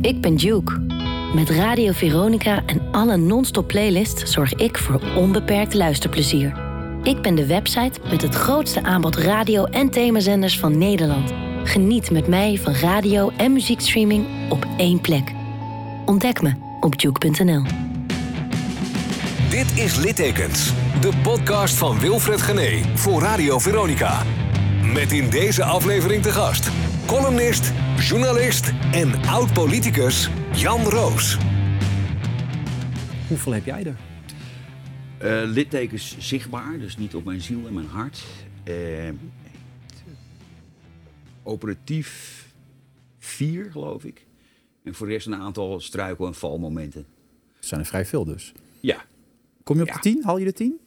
Ik ben Duke. Met Radio Veronica en alle non-stop playlists zorg ik voor onbeperkt luisterplezier. Ik ben de website met het grootste aanbod radio- en themazenders van Nederland. Geniet met mij van radio en muziekstreaming op één plek. Ontdek me op duke.nl. Dit is Littekens, de podcast van Wilfred Gené voor Radio Veronica. Met in deze aflevering te gast columnist, journalist en oud-politicus Jan Roos. Hoeveel heb jij er? Uh, littekens zichtbaar, dus niet op mijn ziel en mijn hart. Uh, operatief vier, geloof ik. En voor de rest een aantal struikel- en valmomenten. Dat zijn er vrij veel dus. Ja. Kom je op Ja. de tien? Haal je de tien?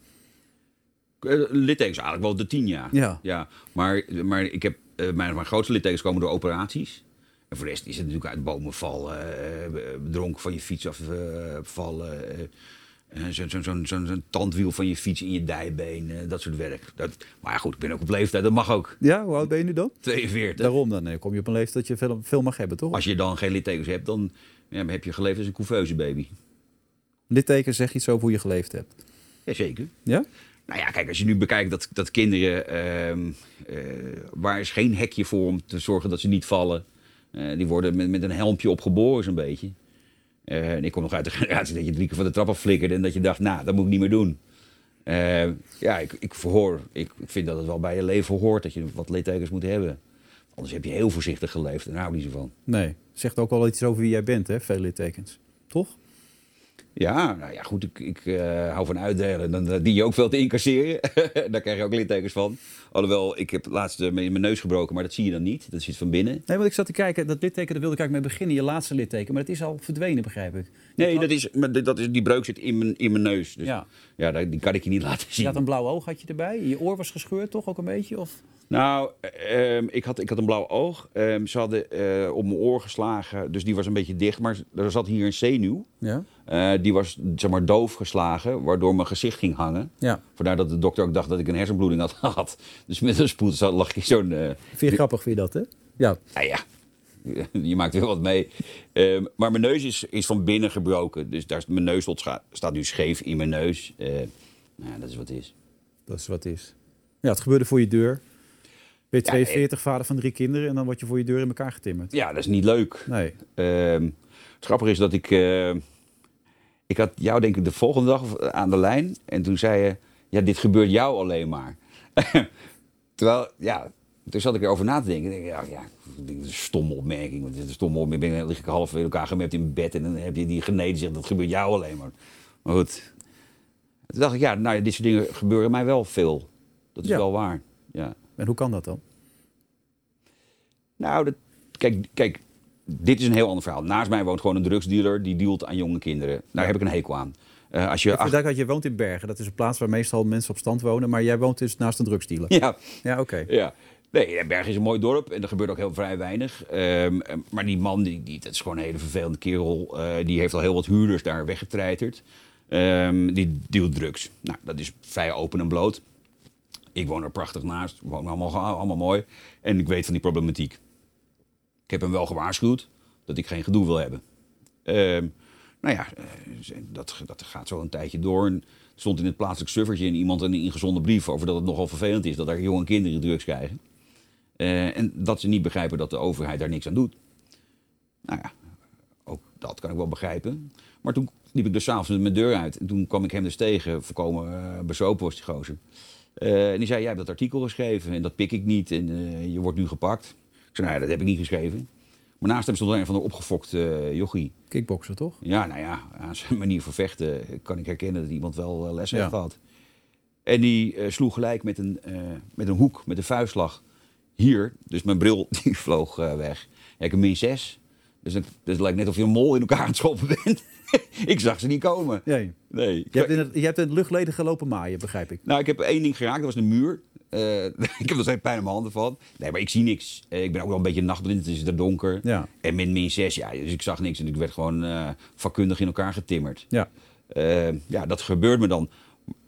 Uh, littekens eigenlijk wel de tien jaar. Ja. ja maar, maar ik heb, uh, mijn, mijn grootste littekens komen door operaties. En voor de rest is het natuurlijk uit bomen vallen, uh, dronken van je fiets afvallen. Zo'n zo, zo, zo, zo tandwiel van je fiets in je dijbeen, eh, dat soort werk. Dat, maar ja, goed, ik ben ook op leeftijd, dat mag ook. Ja, hoe oud ben je nu dan? 42. Daarom dan eh, kom je op een leeftijd dat je veel, veel mag hebben, toch? Als je dan geen littekens hebt, dan ja, heb je geleefd als een couveuse baby. Litteken zeg iets over hoe je geleefd hebt. Jazeker. Ja? Nou ja, kijk, als je nu bekijkt dat, dat kinderen... uh, waar is geen hekje voor om te zorgen dat ze niet vallen. Uh, die worden met, met een helmpje opgeboren zo'n beetje. Uh, en ik kom nog uit de generatie dat je drie keer van de trap af flikkerde... en dat je dacht, nou, dat moet ik niet meer doen. Uh, ja, ik, ik verhoor. Ik, ik vind dat het wel bij je leven hoort dat je wat littekens moet hebben. Anders heb je heel voorzichtig geleefd en daar hou niet zo van. Nee, zegt ook wel iets over wie jij bent, hè? Veel littekens. Toch? Ja, nou ja, goed, ik, ik uh, hou van uitdelen. Dan uh, die je ook veel te incasseren. Daar krijg je ook littekens van. Alhoewel, ik heb laatst uh, mijn neus gebroken, maar dat zie je dan niet. Dat zit van binnen. Nee, want ik zat te kijken, dat litteken, daar wilde ik eigenlijk mee beginnen. Je laatste litteken, maar het is al verdwenen, begrijp ik. Nee, dat is, dat is, die breuk zit in mijn, in mijn neus. Dus ja, ja die kan ik je niet laten zien. Je had een blauw oog had je erbij. Je oor was gescheurd, toch ook een beetje? Of? Nou, um, ik, had, ik had een blauw oog. Um, ze hadden uh, op mijn oor geslagen, dus die was een beetje dicht. Maar er zat hier een zenuw. Ja. Uh, die was zeg maar doof geslagen, waardoor mijn gezicht ging hangen. Ja. Vandaar dat de dokter ook dacht dat ik een hersenbloeding had gehad. Dus met een spoed lag ik zo'n... Uh, vind je grappig, vind je dat, hè? Ja. Nou ja, je maakt wel wat mee. Um, maar mijn neus is, is van binnen gebroken. Dus daar, mijn neusdot staat nu scheef in mijn neus. Nou ja, dat is wat is. Dat is wat is. Ja, het gebeurde voor je deur. Ben je 42, ja, vader van drie kinderen en dan word je voor je deur in elkaar getimmerd. Ja, dat is niet leuk. Nee. Um, het grappige is dat ik... Uh, ik had jou denk ik de volgende dag aan de lijn. En toen zei je, ja, dit gebeurt jou alleen maar. Terwijl, ja, toen zat ik erover na te denken. denk ik, ja, ja, dat is een stomme opmerking. Want dit is een stomme opmerking. Dan lig ik half in elkaar gemept in bed. En dan heb je die geneden zegt, dat gebeurt jou alleen maar. Maar goed. Toen dacht ik, ja, nou, dit soort dingen gebeuren mij wel veel. Dat is ja. wel waar. Ja. En hoe kan dat dan? Nou, dat, kijk, kijk, dit is een heel ander verhaal. Naast mij woont gewoon een drugsdealer die dealt aan jonge kinderen. Daar heb ik een hekel aan. Uh, als je, ach... dat je woont in Bergen. Dat is een plaats waar meestal mensen op stand wonen. Maar jij woont dus naast een drugsdealer. Ja. Ja, oké. Okay. Ja. Nee, Bergen is een mooi dorp en er gebeurt ook heel vrij weinig. Um, maar die man, die, die, dat is gewoon een hele vervelende kerel. Uh, die heeft al heel wat huurders daar weggetreiterd. Um, die dealt drugs. Nou, dat is vrij open en bloot. Ik woon er prachtig naast. Woon allemaal, allemaal mooi. En ik weet van die problematiek. Ik heb hem wel gewaarschuwd dat ik geen gedoe wil hebben. Uh, nou ja, dat, dat gaat zo een tijdje door. En stond in het plaatselijk suffertje in iemand een ingezonde brief over dat het nogal vervelend is dat er jonge kinderen drugs krijgen. Uh, en dat ze niet begrijpen dat de overheid daar niks aan doet. Nou ja, ook dat kan ik wel begrijpen. Maar toen liep ik dus s'avonds mijn deur uit. En toen kwam ik hem dus tegen, voorkomen uh, bezopen was die gozer. Uh, en die zei, jij hebt dat artikel geschreven en dat pik ik niet en uh, je wordt nu gepakt. Ik zei, nou ja, dat heb ik niet geschreven. Maar naast hem stond er een van de opgefokte uh, jochie. Kickbokser, toch? Ja, nou ja, aan zijn manier van vechten kan ik herkennen dat iemand wel les ja. heeft gehad. En die uh, sloeg gelijk met een, uh, met een hoek, met een vuistslag hier. Dus mijn bril die vloog weg. Ja, ik heb min 6. Dus het, dus het lijkt net of je een mol in elkaar aan het schoppen bent. ik zag ze niet komen. Nee. nee. Je, hebt in het, je hebt in het luchtleden gelopen maaien, begrijp ik. Nou, ik heb één ding geraakt, dat was een muur. Uh, ik heb er geen pijn aan mijn handen van. Nee, maar ik zie niks. Uh, ik ben ook wel een beetje nachtblind, het is er donker. Ja. En min min 6, ja, dus ik zag niks. En ik werd gewoon uh, vakkundig in elkaar getimmerd. Ja. ja, dat gebeurt me dan.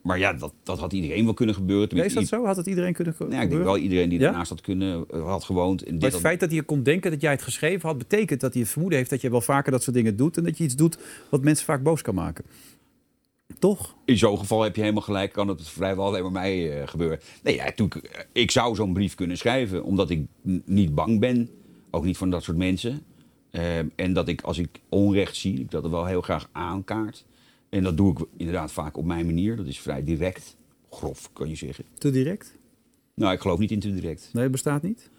Maar ja, dat, dat had iedereen wel kunnen gebeuren. Ja, is dat zo? Had het iedereen kunnen ge- Nou, ja, ik denk gebeuren? wel iedereen die Ja? ernaast had, kunnen, eh, had gewoond. En Maar dit het feit dat hij kon denken dat jij het geschreven had, betekent dat hij het vermoeden heeft dat je wel vaker dat soort dingen doet en dat je iets doet wat mensen vaak boos kan maken. Toch? In zo'n geval heb je helemaal gelijk, kan het vrijwel alleen maar mij eh, gebeuren. Nee, ja, natuurlijk, eh, ik zou zo'n brief kunnen schrijven, omdat ik niet bang ben. Ook niet van dat soort mensen. Eh, en dat ik, als ik onrecht zie, ik dat er wel heel graag aankaart. En dat doe ik inderdaad vaak op mijn manier. Dat is vrij direct. Grof, kan je zeggen. Te direct? Nou, ik geloof niet in te direct. Nee, bestaat niet.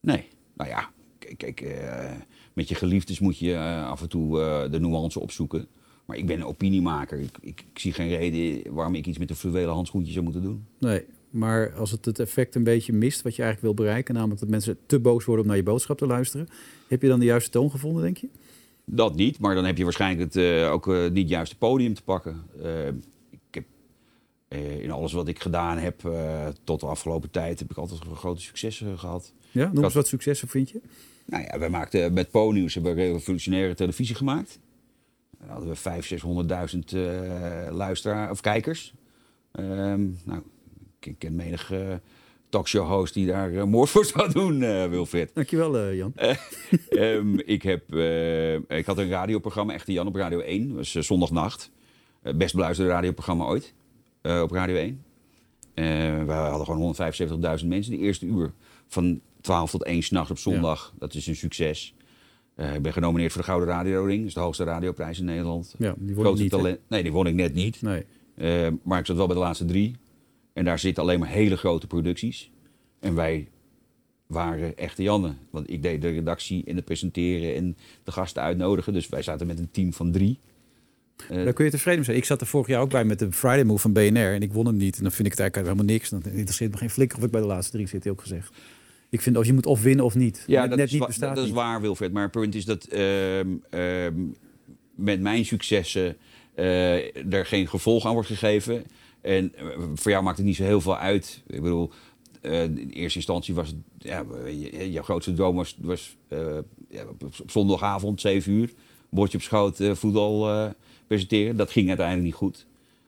Nee. Nou ja, kijk, kijk eh, met je geliefdes moet je eh, af en toe eh, de nuance opzoeken. Maar ik ben een opiniemaker. Ik, ik, ik zie geen reden waarom ik iets met een fluwelen handschoentje zou moeten doen. Nee, maar als het het effect een beetje mist wat je eigenlijk wil bereiken, namelijk dat mensen te boos worden om naar je boodschap te luisteren, heb je dan de juiste toon gevonden, denk je? Dat niet, maar dan heb je waarschijnlijk het, eh, ook eh, niet het juiste podium te pakken. Eh, ik heb, in alles wat ik gedaan heb tot de afgelopen tijd, heb ik altijd grote successen gehad. Ja, noem eens wat successen vind je. Nou ja, wij maakten met Po-nieuws hebben we revolutionaire televisie gemaakt. Dan hadden we 500.000, 600.000 eh luisteraars of kijkers. Ehm, nou, ik ken menig talkshow-host die daar eh, moord voor zou doen, eh, Wilfred. Dankjewel, eh Jan. Ehm, ik, heb, ik had een radioprogramma, Echte Jan, op Radio 1. Dat was zondagnacht. Best beluisterde radioprogramma ooit op Radio 1. Eh, we hadden gewoon 175.000 mensen. De eerste uur van 12 tot 1 s'nachts op zondag. Dat is een succes. Ik ben genomineerd voor de Gouden Radio Ring. Dat is de hoogste radioprijs in Nederland. Ja, die won Grootste niet, talent. Nee, die won ik net niet. Nee. Maar ik zat wel bij de laatste drie. En daar zitten alleen maar hele grote producties. En wij waren echte Janne. Want ik deed de redactie en het presenteren en de gasten uitnodigen. Dus wij zaten met een team van drie. Eh, Daar kun je tevreden zijn. Ik zat er vorig jaar ook bij met de Friday Move van BNR en ik won hem niet. En dan vind ik het eigenlijk helemaal niks. Dan interesseert me geen flikker of ik bij de laatste drie zit, heel gezegd. Ik vind of je moet of winnen of niet. ja, net, dat, net is, niet bestaat dat is waar, Wilfred. Maar het punt is dat ehm, ehm, met mijn successen eh, er geen gevolg aan wordt gegeven. En eh, voor jou maakt het niet zo heel veel uit. Ik bedoel, eh, in eerste instantie was het, ja, je- jouw grootste droom was, was eh, ja, op, zondagavond, 7 uur, bordje op schoot, voetbal eh, presenteren. Dat ging uiteindelijk niet goed.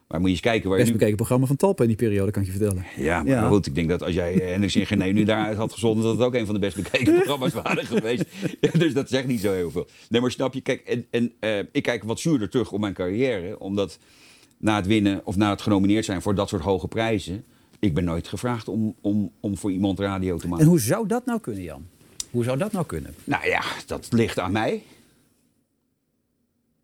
Maar moet je eens kijken waar je Best nu... bekeken programma van Talpa in die periode, kan ik je vertellen. Ja, maar Ja. goed, ik denk dat als jij Hendricks in Gené nu daaruit had gezonden, dat het ook een van de best bekeken programma's waren geweest. Dus dat zegt niet zo heel veel. Nee, maar snap je, kijk, en, en eh, ik kijk wat zuurder terug op mijn carrière, omdat na het winnen of na het genomineerd zijn voor dat soort hoge prijzen, ik ben nooit gevraagd om, om, om voor iemand radio te maken. En hoe zou dat nou kunnen, Jan? Hoe zou dat nou kunnen? Nou ja, dat ligt aan mij.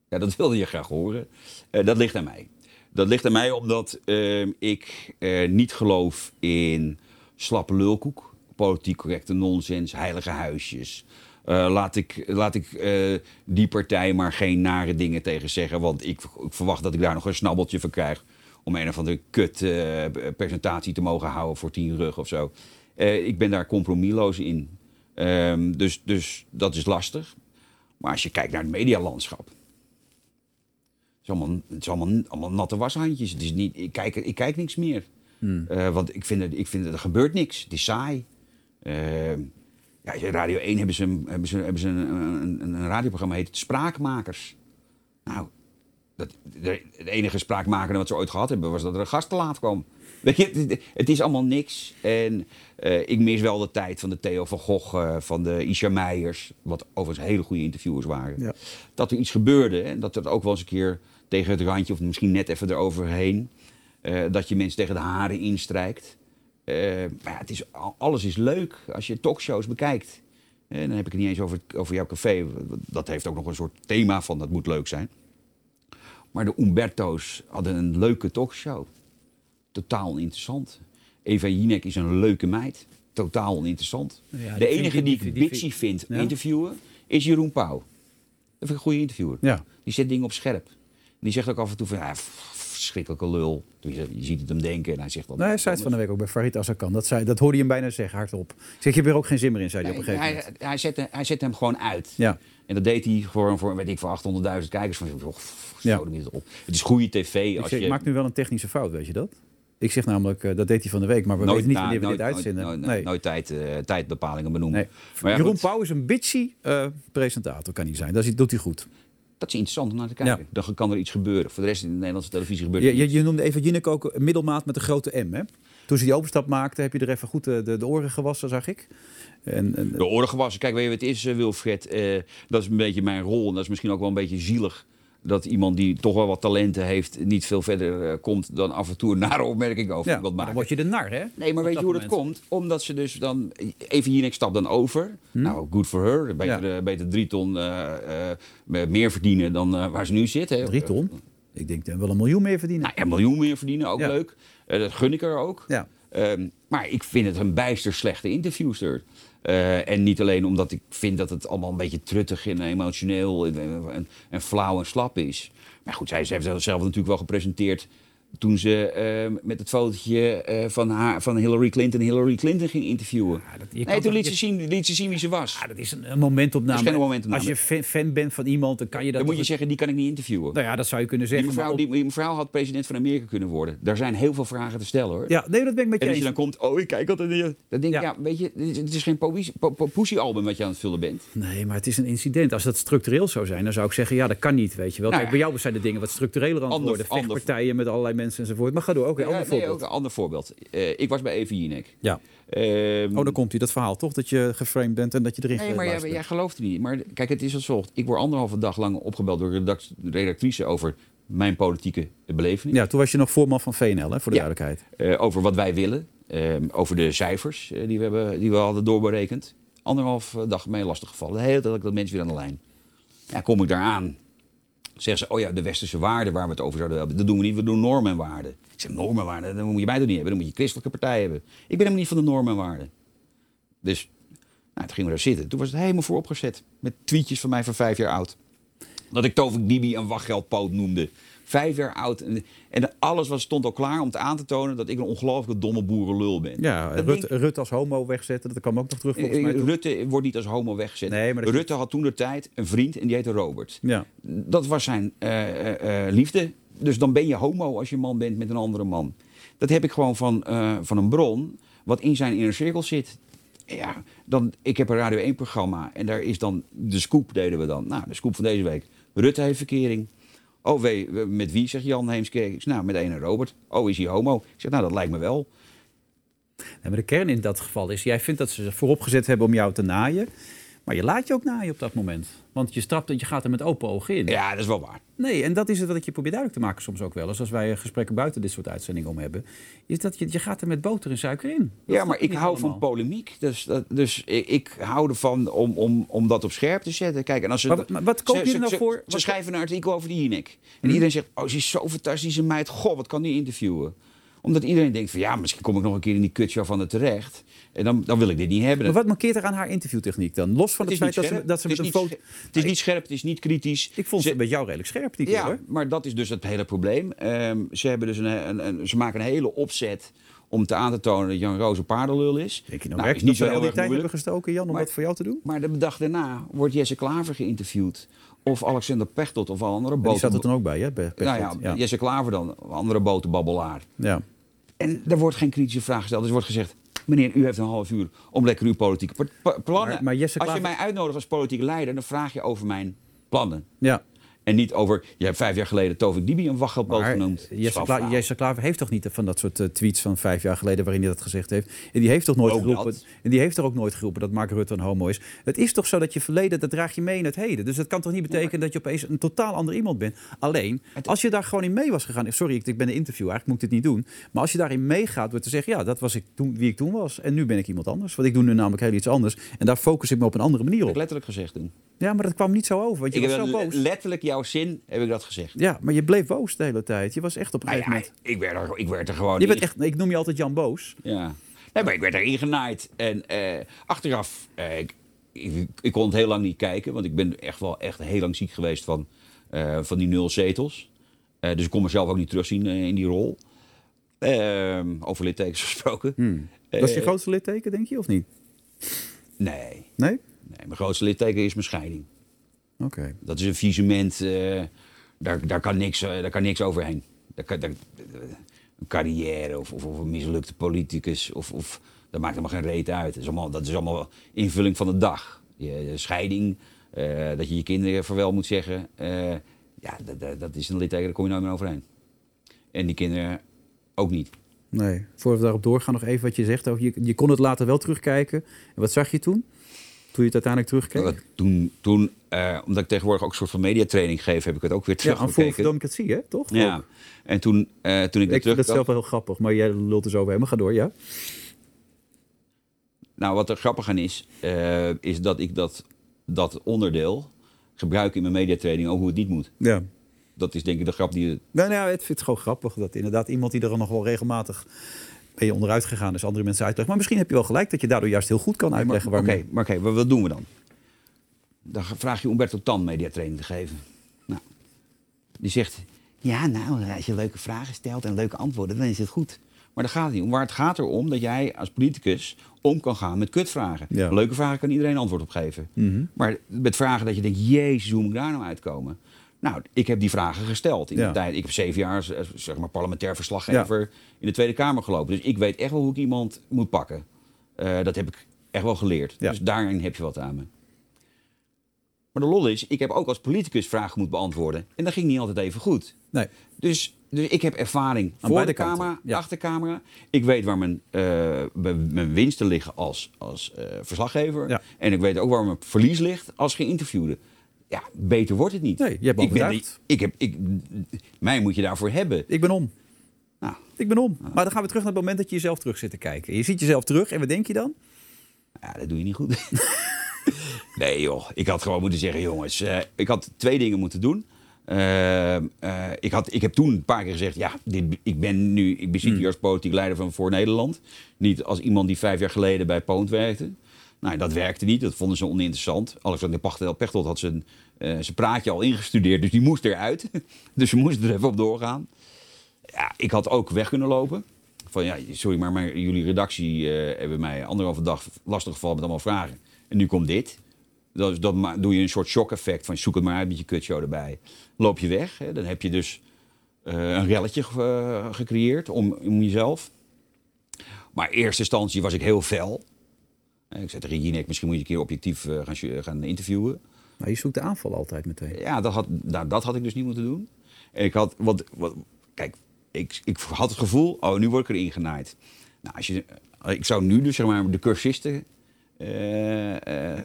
Ja, dat wilde je graag horen. Eh, dat ligt aan mij. Dat ligt aan mij omdat eh, ik eh, niet geloof in slappe lulkoek, politiek correcte nonsens, heilige huisjes. Eh, laat ik, laat ik eh, die partij maar geen nare dingen tegen zeggen, want ik, ik verwacht dat ik daar nog een snabbeltje van krijg om een of andere kut eh, presentatie te mogen houden voor tien rug of zo. Ik ben daar compromisloos in. Ehm, dus, dus dat is lastig. Maar als je kijkt naar het medialandschap. Het is allemaal, het is allemaal, allemaal natte washandjes. Het is niet, ik, kijk, ik kijk niks meer. Eh, want ik vind, het, ik vind het, er gebeurt niks. Het is saai. Ja, Radio 1 hebben ze, een- hebben ze, hebben ze een, een, een radioprogramma heet Spraakmakers. Nou, dat, de, het enige spraakmakende wat ze ooit gehad hebben was dat er een gast te laat kwam. Weet je, het, het is allemaal niks. En eh, ik mis wel de tijd van de Theo van Gogh, eh, van de Isha Meijers, wat overigens hele goede interviewers waren. Ja. Dat er iets gebeurde en dat het ook wel eens een keer tegen het randje, of misschien net even eroverheen, eh, dat je mensen tegen de haren instrijkt. Eh, maar ja, het is, alles is leuk als je talkshows bekijkt. En dan heb ik het niet eens over, over jouw café. Dat heeft ook nog een soort thema van dat moet leuk zijn. Maar de Umberto's hadden een leuke talkshow. Totaal oninteressant. Eva Jinek is een leuke meid. Totaal oninteressant. Ja, de enige die ik bitchy vind Ja. interviewen is Jeroen Pauw. Dat vind ik een goede interviewer. Ja. Die zet dingen op scherp. Die zegt ook af en toe van, ja, verschrikkelijke lul. Je ziet het hem denken en hij zegt dan... Nee, hij zei het van de week ook bij Farid Azarkan. Dat, zei, dat hoorde je hem bijna zeggen, hardop. Ik zeg, je hebt er ook geen zin meer in, zei hij op een gegeven moment. hij, hij, zette, hij zette hem gewoon uit. Ja. En dat deed hij voor, voor weet ik, voor 800.000 kijkers. Van, oh, Ja. niet op. Het is goede tv. Ik, Als zeg, je, ik maak nu wel een technische fout, weet je dat? Ik zeg namelijk, eh, dat deed hij van de week, maar we weten niet wanneer we dit nooit- uitzenden. Nooit, nee. nooit, nooit tijd, eh, tijdbepalingen benoemen. nee. Maar ja, Jeroen. Pauw is een bitchy eh, presentator, kan hij zijn. Dat doet hij goed. Dat is interessant om naar te kijken. Ja. Dan kan er iets gebeuren. Voor de rest in de Nederlandse televisie gebeurt Je, er je, je noemde even Jinek ook een middelmaat met een grote M, hè? Toen ze die overstap maakte, heb je er even goed de, de, de oren gewassen, zag ik. En, en, De oren gewassen. Kijk, weet je wat het is, eh, Wilfred? Eh, dat is een beetje mijn rol. En dat is misschien ook wel een beetje zielig. Dat iemand die toch wel wat talenten heeft, niet veel verder eh, komt dan af en toe een nare opmerking over ja, iemand maken. dan word je de nar, hè? Nee, maar weet je hoe dat komt? Omdat ze dus dan... Even hier, ik stap dan over. Nou, good for her. Beter, eh, beter drie ton eh, meer verdienen dan waar ze nu zit. Hè. Drie ton? Ik denk dan wel een miljoen meer verdienen. Nou, ja, een miljoen meer verdienen, ook Ja. leuk. Dat gun ik er ook. Ja. Ehm, maar ik vind het een bijster slechte interviewster. Eh, en niet alleen omdat ik vind dat het allemaal een beetje truttig en emotioneel en, en, flauw en slap is. Maar goed, zij, heeft zichzelf natuurlijk wel gepresenteerd toen ze eh, met het fotootje eh, van, haar, van Hillary Clinton Hillary Clinton ging interviewen. dat- je kan nee, toen liet je- ze, zien, liet ze zien wie ze was. Ja, dat is een, een momentopname. Dat is momentopname. Als je fan, fan bent van iemand, dan kan je dat Dan moet je zeggen, die kan ik niet interviewen. Nou ja, dat zou je kunnen Die zeggen. mevrouw, maar op- die, die mevrouw had president van Amerika kunnen worden. Daar zijn heel veel vragen te stellen hoor. Ja, nee, dat ben ik met je En als je dan komt, oh, ik kijk altijd. Dan denk ik, Ja. ja, weet je, dit is, geen poesie-album wat je aan het vullen bent. Nee, maar het is een incident. Als dat structureel zou zijn, dan zou ik zeggen, ja, dat kan niet, weet je wel. Nou Kijk, ja. bij jou zijn de dingen wat structureler aan het worden. Vechtpartijen met allerlei mensen enzovoort. Maar ga door, oké, Ja, ander nee, voorbeeld. ook een ander voorbeeld. Ik was bij Evie Jinek. Ja. Ehm, Oh, dan komt hij, dat verhaal toch? Dat je geframed bent en dat je erin Nee, maar jij, gelooft het niet. Maar kijk, het is als volgt. Ik word anderhalve dag lang opgebeld door redact- redactrice over mijn politieke belevenis. Ja, toen was je nog voorman van VNL, hè, voor de Ja. duidelijkheid. Eh, over wat wij willen. Ehm, over de cijfers eh, die, we hebben, die we hadden doorberekend. Anderhalf dag mee lastig gevallen. De hele tijd had ik dat mensen weer aan de lijn. Ja, kom ik daar aan. Zeggen ze, oh ja, de westerse waarden waar we het over zouden hebben. Dat doen we niet, we doen normen en waarden. Ik zeg, normen en waarden, dat moet je mij toch niet hebben. Dan moet je christelijke partij hebben. Ik ben helemaal niet van de normen en waarden. Dus, nou, toen gingen we daar zitten. Toen was het helemaal voor opgezet. Met tweetjes van mij van vijf jaar oud. Dat ik Tovik Dibi een wachtgeldpoot noemde. Vijf jaar oud. En, en alles was, stond al klaar om te aan te tonen dat ik een ongelooflijke domme boerenlul ben. Ja, Rutte, denk- Rutte als homo wegzetten, dat kwam ook nog terug volgens mij. Eh, toe. Rutte wordt niet als homo weggezet. Nee, maar Rutte had toen de tijd een vriend en die heette Robert. Ja. Dat was zijn eh, eh, liefde. Dus dan ben je homo als je man bent met een andere man. Dat heb ik gewoon van, van een bron wat in zijn inner cirkel zit. Ja, dan, ik heb een Radio 1 programma en daar is dan de scoop deden we dan. Nou, de scoop van deze week. Rutte heeft verkering. Oh, met wie, zegt Jan Heemskerk. Nou, met een Robert. Oh, is hij homo? Ik zeg, nou, dat lijkt me wel. Maar de kern in dat geval is, jij vindt dat ze zich voorop gezet hebben om jou te naaien. Maar je laat je ook naaien op dat moment. Want je strapt en je gaat er met open ogen in. Ja, dat is wel waar. Nee, en dat is het wat ik je probeer duidelijk te maken soms ook wel eens. Als wij gesprekken buiten dit soort uitzendingen om hebben. Is dat je, je gaat er met boter en suiker in. Dat Ja, maar ik hou van polemiek. Dus, dat, dus ik, ik hou ervan om, om, om dat op scherp te zetten. Kijk, en als ze, Maar wat- maar wat koop ze- je er ze- nou ze- voor? Ze Wat- schrijven een artikel over die Jinek. En Mhm. iedereen zegt, oh, ze is zo fantastische meid. Goh, wat kan die interviewen? Omdat iedereen denkt van, ja, misschien kom ik nog een keer in die kutshow van het terecht. En dan, dan wil ik dit niet hebben. Maar wat mankeert er aan haar interviewtechniek dan? Los van het, feit dat ze, dat ze met een foto... Het is niet scherp, het is niet kritisch. Ik vond Ze- met jou redelijk scherp, die keer Ja, hoor. maar dat is dus het hele probleem. Ehm, ze, hebben dus een, een, een- ze maken een hele opzet om te aan te tonen dat Jan Roos een paardenlul is. Denk je nou, Nou, is niet zo al die tijd hebben gestoken, Jan, om Maar- dat voor jou te doen? Maar de dag daarna wordt Jesse Klaver geïnterviewd. Of Alexander Pechtold of een andere Die boten... zat er dan ook bij, hè? Bij nou ja, Pechtold. ja. Jesse Klaver dan, een andere botenbabbelaar. ja. En er wordt geen kritische vraag gesteld. Dus er wordt gezegd, meneer, u heeft een half uur om lekker uw politieke plannen... Maar- maar Jesse Als je mij uitnodigt als politieke leider, dan vraag je over mijn plannen. ja. En niet over, je hebt vijf jaar geleden Tovik Dibi een wachtgeldboot genoemd. Jesse. Kla Jesse Klaver heeft toch niet van dat soort eh, tweets van vijf jaar geleden waarin hij dat gezegd heeft. En die heeft toch nooit Ook geroepen. dat. En die heeft er ook nooit geroepen dat Mark Rutte een homo is. Het is toch zo dat je verleden, dat draag je mee in het heden. Dus dat kan toch niet betekenen dat je opeens een totaal ander iemand bent. Alleen, als je daar gewoon in mee was gegaan. Sorry, ik, ik ben een interview, eigenlijk moet ik dit niet doen. Maar als je daarin meegaat door te zeggen, ja, dat was ik toen, wie ik toen was. En nu ben ik iemand anders. Want ik doe nu namelijk heel iets anders. En daar focus ik me op een andere manier heb ik op. letterlijk gezegd toen. Ja, maar dat kwam niet zo over. Want je Ik was heb zo boos. letterlijk jouw zin, heb ik dat gezegd. Ja, maar je bleef boos de hele tijd. Je was echt op een Nou gegeven ja, moment... ik werd, er, ik werd er gewoon Je bent echt, ik noem je altijd Jan Boos. Ja. Nee, maar ik werd erin genaaid. En eh, achteraf, eh, ik, ik, ik kon het heel lang niet kijken. Want ik ben echt wel echt heel lang ziek geweest van, eh, van die nul zetels. Dus ik kon mezelf ook niet terugzien in die rol. Ehm, over littekens gesproken. Dat is je grootste litteken, denk je, of niet? Nee. Nee? Nee, mijn grootste litteken is mijn scheiding. Oké. Dat is een visement, eh, daar, daar, kan niks, eh, daar kan niks overheen. Daar kan, daar, een carrière of, of, of een mislukte politicus, of, of, dat maakt helemaal geen reet uit. Dat is allemaal, dat is allemaal invulling van de dag. Je, scheiding eh, dat je je kinderen vaarwel moet zeggen. ja, dat, dat, dat is een litteken, daar kom je nooit meer overheen. En die kinderen ook niet. Nee. Voordat we daarop doorgaan, nog even wat je zegt. Je, je kon het later wel terugkijken. En wat zag je toen? Toen je het uiteindelijk terugkeek? Dat toen, toen eh, omdat ik tegenwoordig ook een soort van mediatraining geef, heb ik het ook weer Ja, aan Forum voor teruggekeken. Democratie, hè? Toch? Ja, en toen, eh, toen ik, Ik vind het zelf wel heel grappig, maar jij lult er zo over. Maar ga door, ja? Nou, wat er grappig aan is, eh, is dat ik dat, dat onderdeel gebruik in mijn mediatraining ook hoe het niet moet. Ja. Dat is denk ik de grap die... je- Nou, nou, het gewoon grappig dat inderdaad iemand die er nog wel regelmatig ben je onderuit gegaan is andere mensen uitlegt. Maar misschien heb je wel gelijk dat je daardoor juist heel goed kan uitleggen Oké, maar oké, wat, wat doen we dan? Dan vraag je Umberto Tan mediatraining te geven. Nou, die zegt, ja nou, als je leuke vragen stelt en leuke antwoorden, dan is het goed. Maar daar gaat het niet om. Waar het gaat erom dat jij als politicus om kan gaan met kutvragen. Ja. Mhm. Leuke vragen kan iedereen antwoord op geven. Maar met vragen dat je denkt, jezus, hoe moet ik daar nou uitkomen? Nou, ik heb die vragen gesteld. In Ja. de tijd, ik heb zeven jaar eh, zeg maar, parlementair verslaggever in de Tweede Kamer gelopen. Dus ik weet echt wel hoe ik iemand moet pakken. Eh, dat heb ik echt wel geleerd. Ja. Dus daarin heb je wat aan me. Maar de lol is, ik heb ook als politicus vragen moeten beantwoorden. En dat ging niet altijd even goed. Nee. Dus, dus ik heb ervaring voor beide de camera, achter de camera. Ik weet waar mijn, eh, mijn mijn winsten liggen als, als verslaggever. En ik weet ook waar mijn verlies ligt als geïnterviewde. Ja, beter wordt het niet. Nee, je hebt ik ben, ik heb, ik, mij moet je daarvoor hebben. Ik ben om. Nou, Ik ben om. Maar dan gaan we terug naar het moment dat je jezelf terug zit te kijken. Je ziet jezelf terug en wat denk je dan? Ja, dat doe je niet goed. nee joh, ik had gewoon moeten zeggen, jongens, eh, ik had twee dingen moeten doen. Eh, eh, ik, had, ik heb toen een paar keer gezegd, ja, dit, ik ben nu, ik bezit hier als politiek leider van Voor Nederland. Niet als iemand die vijf jaar geleden bij Poont werkte. Nou, dat werkte niet, dat vonden ze oninteressant. Alexander Pechtold, had zijn, zijn praatje al ingestudeerd, dus die moest eruit. dus ze moesten er even op doorgaan. Ja, ik had ook weg kunnen lopen. Van ja, sorry, maar jullie redactie eh, hebben mij anderhalve dag lastig gevallen met allemaal vragen. En nu komt dit. Dat, dat doe je een soort shock-effect van zoek het maar uit met je kutshow erbij. Loop je weg, dan heb je dus eh, een relletje ge- gecreëerd om, om jezelf. Maar in eerste instantie was ik heel fel. Ik zei tegen Jinek, misschien moet je een keer objectief eh, gaan, gaan interviewen. Maar je zoekt de aanval altijd meteen. Ja, dat had, nou, dat had ik dus niet moeten doen. En ik had, wat, wat, kijk, ik, ik had het gevoel, oh, nu word ik erin genaaid. Nou, als je, eh, ik zou nu dus zeg maar de cursisten, eh,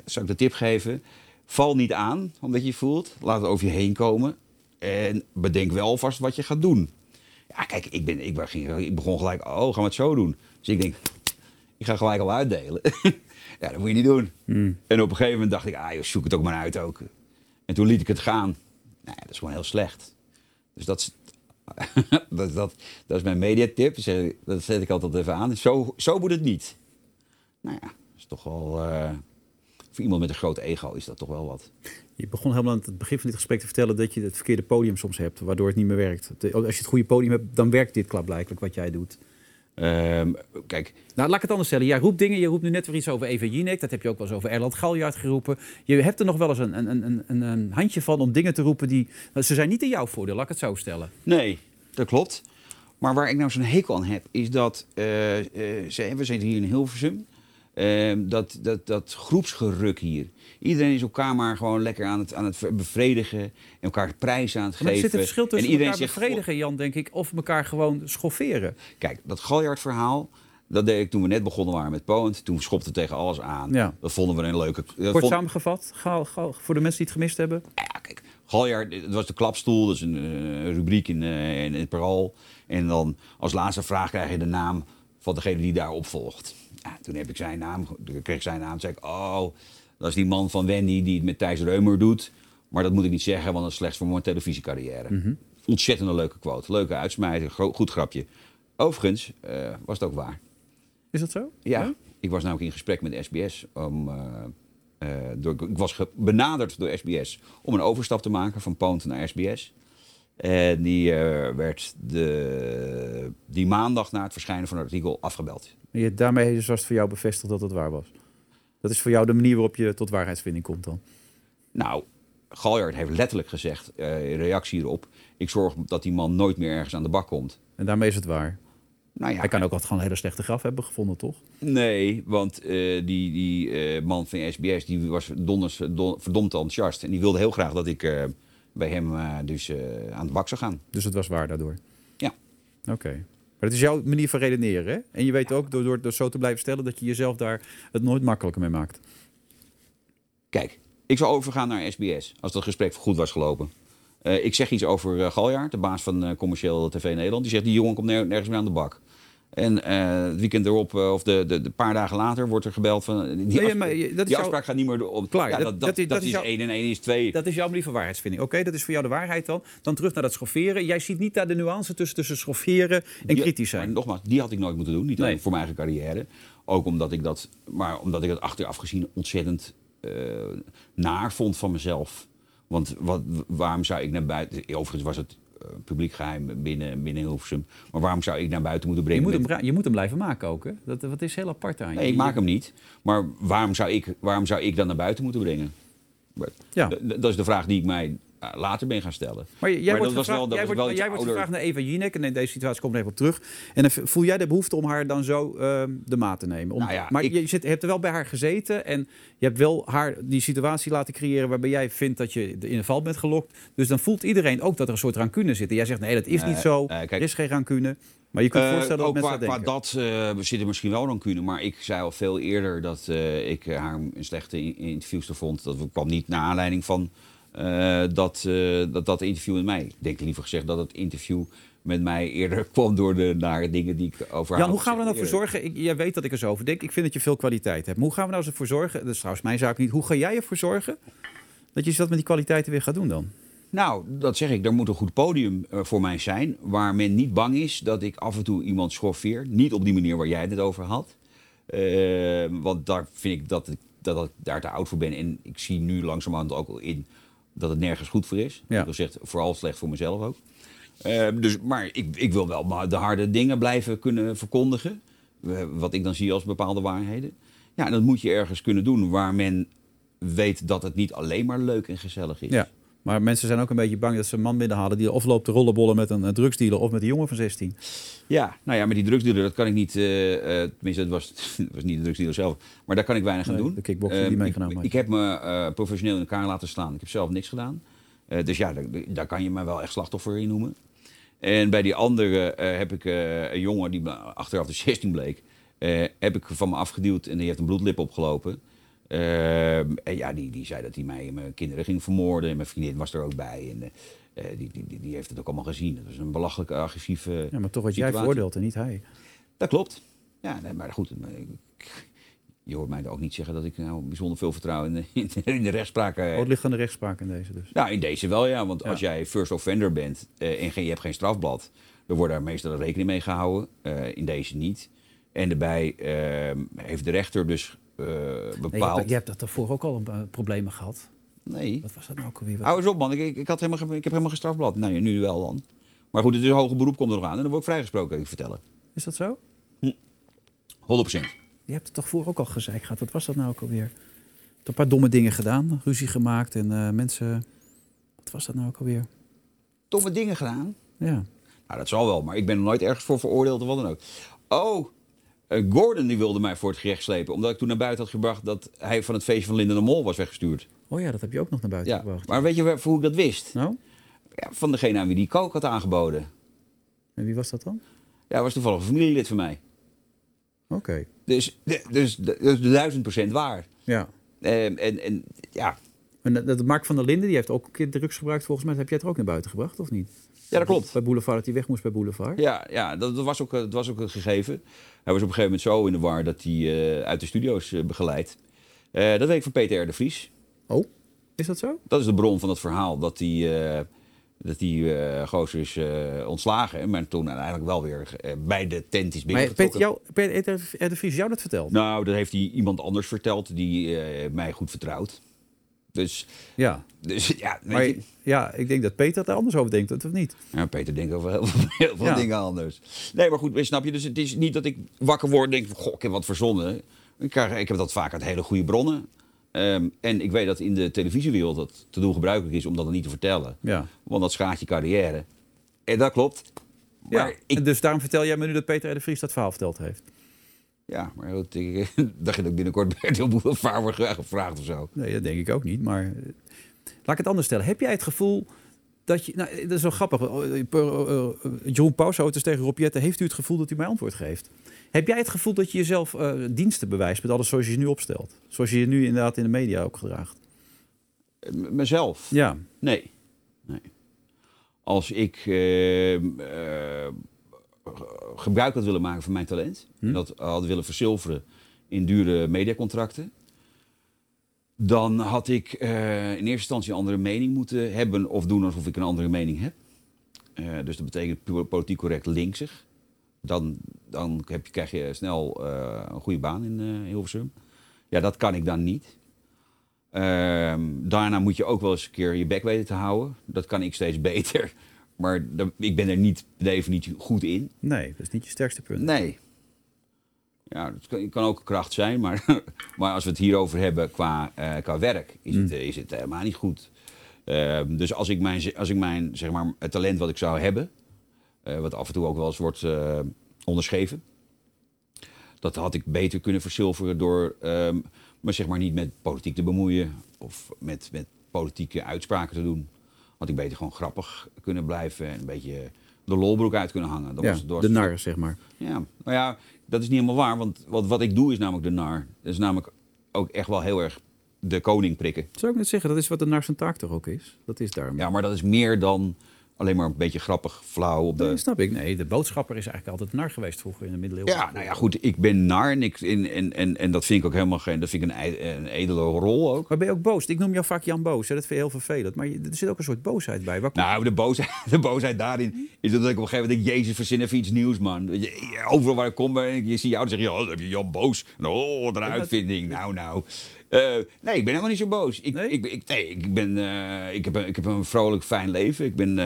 zou ik de tip geven, val niet aan omdat je je voelt, laat het over je heen komen en bedenk wel alvast wat je gaat doen. Ja, kijk, ik, ben, ik, begon, ik begon gelijk, oh, gaan we het zo doen. Dus ik denk, ik ga gelijk al uitdelen. ja, dat moet je niet doen. En op een gegeven moment dacht ik, ah, joh, zoek het ook maar uit ook. En toen liet ik het gaan. Nou, dat is gewoon heel slecht. Dus dat is, dat, dat, dat is mijn mediatip. Dat zet ik altijd even aan. Zo, zo moet het niet. Nou ja, dat is toch wel... eh, voor iemand met een groot ego is dat toch wel wat. Je begon helemaal aan het begin van dit gesprek te vertellen dat je het verkeerde podium soms hebt, waardoor het niet meer werkt. Als je het goede podium hebt, dan werkt dit klaarblijkelijk wat jij doet. Ehm, kijk, Nou, laat ik het anders stellen. Jij roept dingen. Je roept nu net weer iets over Eva Jinek. Dat heb je ook wel eens over Erland Galjaard geroepen. Je hebt er nog wel eens een, een, een, een, een handje van om dingen te roepen die... nou, ze zijn niet in jouw voordeel, laat ik het zo stellen. Nee, dat klopt. Maar waar ik nou zo'n hekel aan heb, is dat eh, eh, ze- we zitten hier in Hilversum. Eh, dat, dat, dat groepsgeruk hier. Iedereen is elkaar maar gewoon lekker aan het, aan het bevredigen. En elkaar prijzen aan het Maar er geven. zit een verschil en tussen iedereen elkaar bevredigen, Jan, denk ik. Of elkaar gewoon schofferen. Kijk, dat Galjaard-verhaal, dat deed ik toen we net begonnen waren met Poont. Toen schopte tegen alles aan. Ja. Dat vonden we een leuke... Kort vond- samengevat, Gaal, Gaal, voor de mensen die het gemist hebben. Ja, kijk, Galjaard, het was de klapstoel, dat is een eh, rubriek in, eh, in het Parool. En dan als laatste vraag krijg je de naam van degene die daarop volgt. Ja, toen heb ik zijn naam, kreeg ik zijn naam, toen zei ik, oh, dat is die man van Wendy die het met Thijs Reumer doet. Maar dat moet ik niet zeggen, want dat is slechts voor mijn televisiecarrière. Ontzettende leuke quote, leuke uitsmijter, goed grapje. Overigens eh, was het ook waar. Is dat zo? Ja, ik was namelijk in gesprek met SBS. Om, eh, eh, door, ik was benaderd door SBS om een overstap te maken van Poont naar SBS. En die eh, werd de, die maandag na het verschijnen van het artikel afgebeld. Je, daarmee dus was het voor jou bevestigd dat het waar was. Dat is voor jou de manier waarop je tot waarheidsvinding komt dan. Nou, Galjaard heeft letterlijk gezegd, eh, in reactie hierop... ik zorg dat die man nooit meer ergens aan de bak komt. En daarmee is het waar. Nou ja, Hij kan ook wat gewoon een hele slechte graf hebben gevonden, toch? Nee, want eh, die, die man van SBS die was donders, don- verdomd enthousiast. En die wilde heel graag dat ik bij hem eh, dus eh, aan de bak zou gaan. Dus het was waar daardoor. Ja. Oké. Maar het is jouw manier van redeneren, hè? En je weet ook, door, door, door zo te blijven stellen, dat je jezelf daar het nooit makkelijker mee maakt. Kijk, ik zou overgaan naar SBS als dat gesprek goed was gelopen. Eh, ik zeg iets over eh, Galjaard, de baas van eh, commercieel TV Nederland. Die zegt, die jongen komt ner- nergens meer aan de bak. En eh, het weekend erop, eh, of de, de, de paar dagen later, wordt er gebeld van... Die, Nee, maar je- dat is die afspraak gaat niet meer om. Klaar, Ja, dat- dat, is- dat is jouw- 1 en 1 is 2. Dat is jouw manier van waarheidsvinding. Oké, dat is voor jou de waarheid dan. Dan terug naar dat schofferen. Jij ziet niet daar de nuance tussen, tussen schofferen en Die- kritisch Maar zijn. nogmaals, die had ik nooit moeten doen. Niet alleen voor mijn eigen carrière. Ook omdat ik dat, maar omdat ik dat achteraf gezien ontzettend eh, naar vond van mezelf. Want wat, waarom zou ik naar buiten... Overigens was het eh, publiek geheim binnen, binnen Hilversum. Maar waarom zou ik naar buiten moeten Je brengen? moet, hem, je moet hem blijven maken ook, hè? Dat, dat is heel apart aan je. Nee, ik maak hem niet. Maar waarom zou ik, waarom zou ik dan naar buiten moeten brengen? Ja. Dat is de vraag die ik mij eh, later ben gaan stellen. Maar jij Maar wordt, dat was gevraagd, wel- dat jij was wordt, wel iets jij wordt ouder. gevraagd naar Eva Jinek. En in deze situatie komt er even op terug. En dan voel jij de behoefte om haar dan zo ehm, de maat te nemen. Om, Nou ja, maar ik- je, zit, je hebt er wel bij haar gezeten. En je hebt wel haar die situatie laten creëren... waarbij jij vindt dat je in de val bent gelokt. Dus dan voelt iedereen ook dat er een soort rancune zit. En jij zegt, nee, dat is Nee, niet zo. eh, kijk- er is geen rancune. Maar je kunt Eh, voorstellen dat mensen qua, qua dat eh, zit er misschien wel rancune. Maar ik zei al veel eerder dat eh, ik haar een slechte in- interviewster vond. Dat kwam niet naar aanleiding van eh, dat, eh, dat, dat interview met mij. Ik denk liever gezegd dat het interview met mij eerder kwam door de nare dingen die ik over Jan, hoe gaan we er nou voor zorgen? Ik, jij weet dat ik er zo over denk. Ik vind dat je veel kwaliteit hebt. Maar hoe gaan we nou ervoor zorgen? Dat is trouwens mijn zaak niet. Hoe ga jij ervoor zorgen dat je dat met die kwaliteiten weer gaat doen dan? Nou, dat zeg ik. Er moet een goed podium eh, voor mij zijn. Waar men niet bang is dat ik af en toe iemand schoffeer. Niet op die manier waar jij het over had. Want daar vind ik dat ik, dat ik daar te oud voor ben. En ik zie nu langzamerhand ook al in dat het nergens goed voor is. Ja. Dat zegt vooral slecht voor mezelf ook. Eh, dus, maar ik, ik wil wel maar de harde dingen blijven kunnen verkondigen. Eh, Wat ik dan zie als bepaalde waarheden. Ja, en dat moet je ergens kunnen doen waar men weet dat het niet alleen maar leuk en gezellig is. Ja. Maar mensen zijn ook een beetje bang dat ze een man binnenhalen die of loopt te rollenbollen met een drugsdealer of met een jongen van 16. Ja, nou ja, met die drugsdealer, dat kan ik niet. eh, tenminste, het was, was niet de drugsdealer zelf. Maar daar kan ik weinig aan doen. de kickboxer die Ehm, meegenomen ik, had. ik heb me eh, professioneel in elkaar laten slaan. Ik heb zelf niks gedaan. Dus ja, daar, daar kan je me wel echt slachtoffer in noemen. En bij die andere heb ik een jongen die achteraf de 16 bleek. heb ik van me afgeduwd en die heeft een bloedlip opgelopen. Ehm, en ja, die, die zei dat hij mij en mijn kinderen ging vermoorden. En mijn vriendin was er ook bij. En eh, eh, die, die, die, heeft het ook allemaal gezien. Dat was een belachelijke, agressieve. Ja, maar toch wat jij veroordeelt en niet hij. Dat klopt. Ja, nee, maar goed. ik- Je hoort mij ook niet zeggen dat ik nou bijzonder veel vertrouwen in de, in de, in de rechtspraak heb. Oh, het ligt aan de rechtspraak in deze dus. Ja, in deze wel, ja. Want Ja. als jij first offender bent eh, en geen, je hebt geen strafblad, dan wordt daar meestal rekening mee gehouden. Eh, in deze niet. En daarbij eh, heeft de rechter dus eh, Nee, je, bepaald... hebt, je hebt dat daarvoor ook al eh, problemen gehad. Nee. Wat was dat nou ook alweer? Hou eens op, man. Ik, ik, had helemaal, ik heb helemaal geen strafblad. Nee, nu wel dan. Maar goed, het is een hoger beroep komt er nog aan. En dan word ik vrijgesproken, kan ik vertellen. 100%. Is dat zo? 100%. Je hebt het toch voor ook al gezegd gehad. Wat was dat nou ook alweer? Een paar domme dingen gedaan. Ruzie gemaakt en eh, mensen... Wat was dat nou ook alweer? Domme dingen gedaan. Ja. Nou, dat zal wel, maar ik ben er nooit ergens voor veroordeeld of wat dan ook. Oh, Gordon die wilde mij voor het gerecht slepen. Omdat ik toen naar buiten had gebracht dat hij van het feestje van Linda de Mol was weggestuurd. Oh ja, dat heb je ook nog naar buiten Ja, gebracht. maar weet je hoe ik dat wist? Nou, Ja, van degene aan wie die kook had aangeboden. en wie was dat dan? Ja, was toevallig een familielid van mij. Oké. Dus, dus, dus de duizend procent waar. Ja. En, en, en ja, En dat, dat Mark van der Linden, die heeft ook een keer drugs gebruikt volgens mij. Heb jij het er ook naar buiten gebracht, of niet? Ja, dat klopt. Bij Boulevard, dat hij weg moest bij Boulevard. Ja, ja dat, dat was ook, eh, dat was ook een gegeven. Hij was op een gegeven moment zo in de war dat hij eh, uit de studio's eh, begeleid. Dat weet ik van Peter R. de Vries. Oh, is dat zo? Dat is de bron van het verhaal. Dat die, dat die gozer is ontslagen. Maar toen uiteindelijk wel weer bij de tent is Maar binnengetrokken. Peter, jou, Peter R. de Vries jou dat verteld? Nou, dat heeft hij iemand anders verteld die mij goed vertrouwt. Dus, Ja. dus ja, Maar je. ja, ik denk dat Peter er anders over denkt, of niet? Ja, Peter denkt over heel veel, heel veel Ja. dingen anders. Nee, maar goed, snap je? Dus het is niet dat ik wakker word en denk... van, Goh, ik heb wat verzonnen. Ik, krijg, ik heb dat vaak uit hele goede bronnen. Ehm, en ik weet dat in de televisiewereld dat te doen gebruikelijk is om dat niet te vertellen. Ja. Want dat schaadt je carrière. En dat klopt. Ja, Maar ik, en dus daarom vertel jij me nu dat Peter R. de Vries dat verhaal verteld heeft. Ja, maar goed, ik dacht je dat ik binnenkort Bert heel Boulevard wordt gevraagd of zo. Nee, dat denk ik ook niet. Maar eh, laat ik het anders stellen. Heb jij het gevoel dat je... Nou, dat is wel grappig. Eh, eh, eh, Jeroen het eens tegen Rob Jetten. Heeft u het gevoel dat u mij antwoord geeft? Heb jij het gevoel dat je jezelf eh, diensten bewijst met alles zoals je je nu opstelt? Zoals je je nu inderdaad in de media ook gedraagt? Eh, m- Mezelf? Ja. Nee. nee. Als ik eh, eh, gebruik had willen maken van mijn talent, en dat had willen verzilveren in dure mediacontracten, dan had ik eh, in eerste instantie een andere mening moeten hebben of doen alsof ik een andere mening heb. Eh, dus dat betekent po- politiek correct linksig. Dan, dan heb je, krijg je snel eh, een goede baan in eh, Hilversum. Ja, dat kan ik dan niet. Ehm, daarna moet je ook wel eens een keer je bek weten te houden. Dat kan ik steeds beter. Maar ik ben er niet per definitie goed in. Nee, dat is niet je sterkste punt. Nee. Ja, het kan, kan ook een kracht zijn, maar, maar als we het hierover hebben qua, eh, qua werk, is, het, eh, is het helemaal niet goed. Ehm, dus als ik mijn, als ik mijn zeg maar, het talent wat ik zou hebben, eh, wat af en toe ook wel eens wordt eh, onderscheven, dat had ik beter kunnen verzilveren door ehm, me zeg maar niet met politiek te bemoeien of met, met politieke uitspraken te doen. Had ik beter gewoon grappig kunnen blijven en een beetje de lolbroek uit kunnen hangen. Dat Ja, was de nar, zeg maar. ja, maar ja, dat is niet helemaal waar. Want wat, wat ik doe is namelijk de nar. Dat is namelijk ook echt wel heel erg de koning prikken. Zou ik net zeggen, dat is wat de nar zijn taak toch ook is? Dat is daarom. Ja, maar dat is meer dan alleen maar een beetje grappig, flauw op de... Nee, snap ik. Nee, de boodschapper is eigenlijk altijd nar geweest vroeger in de middeleeuwen. Ja, nou ja, goed, ik ben nar en, ik, en, en, en, en dat vind ik ook helemaal geen... Dat vind ik een, ed- een edele rol ook. Maar ben je ook boos? Ik noem jou vaak Jan Boos. Hè? Dat vind je heel vervelend. Maar je- er zit ook een soort boosheid bij. Waar Nou, de boosheid, de boosheid daarin is dat ik op een gegeven moment denk... Jezus, verzin even iets nieuws, man. Overal waar ik kom, en je ziet jou, dan zeg je... Oh, dan heb je Jan Boos. En, oh, wat een uitvinding. Nou, nou. Eh, nee, ik ben helemaal niet zo boos. Ik, Nee? ik, ik, nee, ik, ben, eh, ik, heb een, ik heb een vrolijk, fijn leven. Ik ben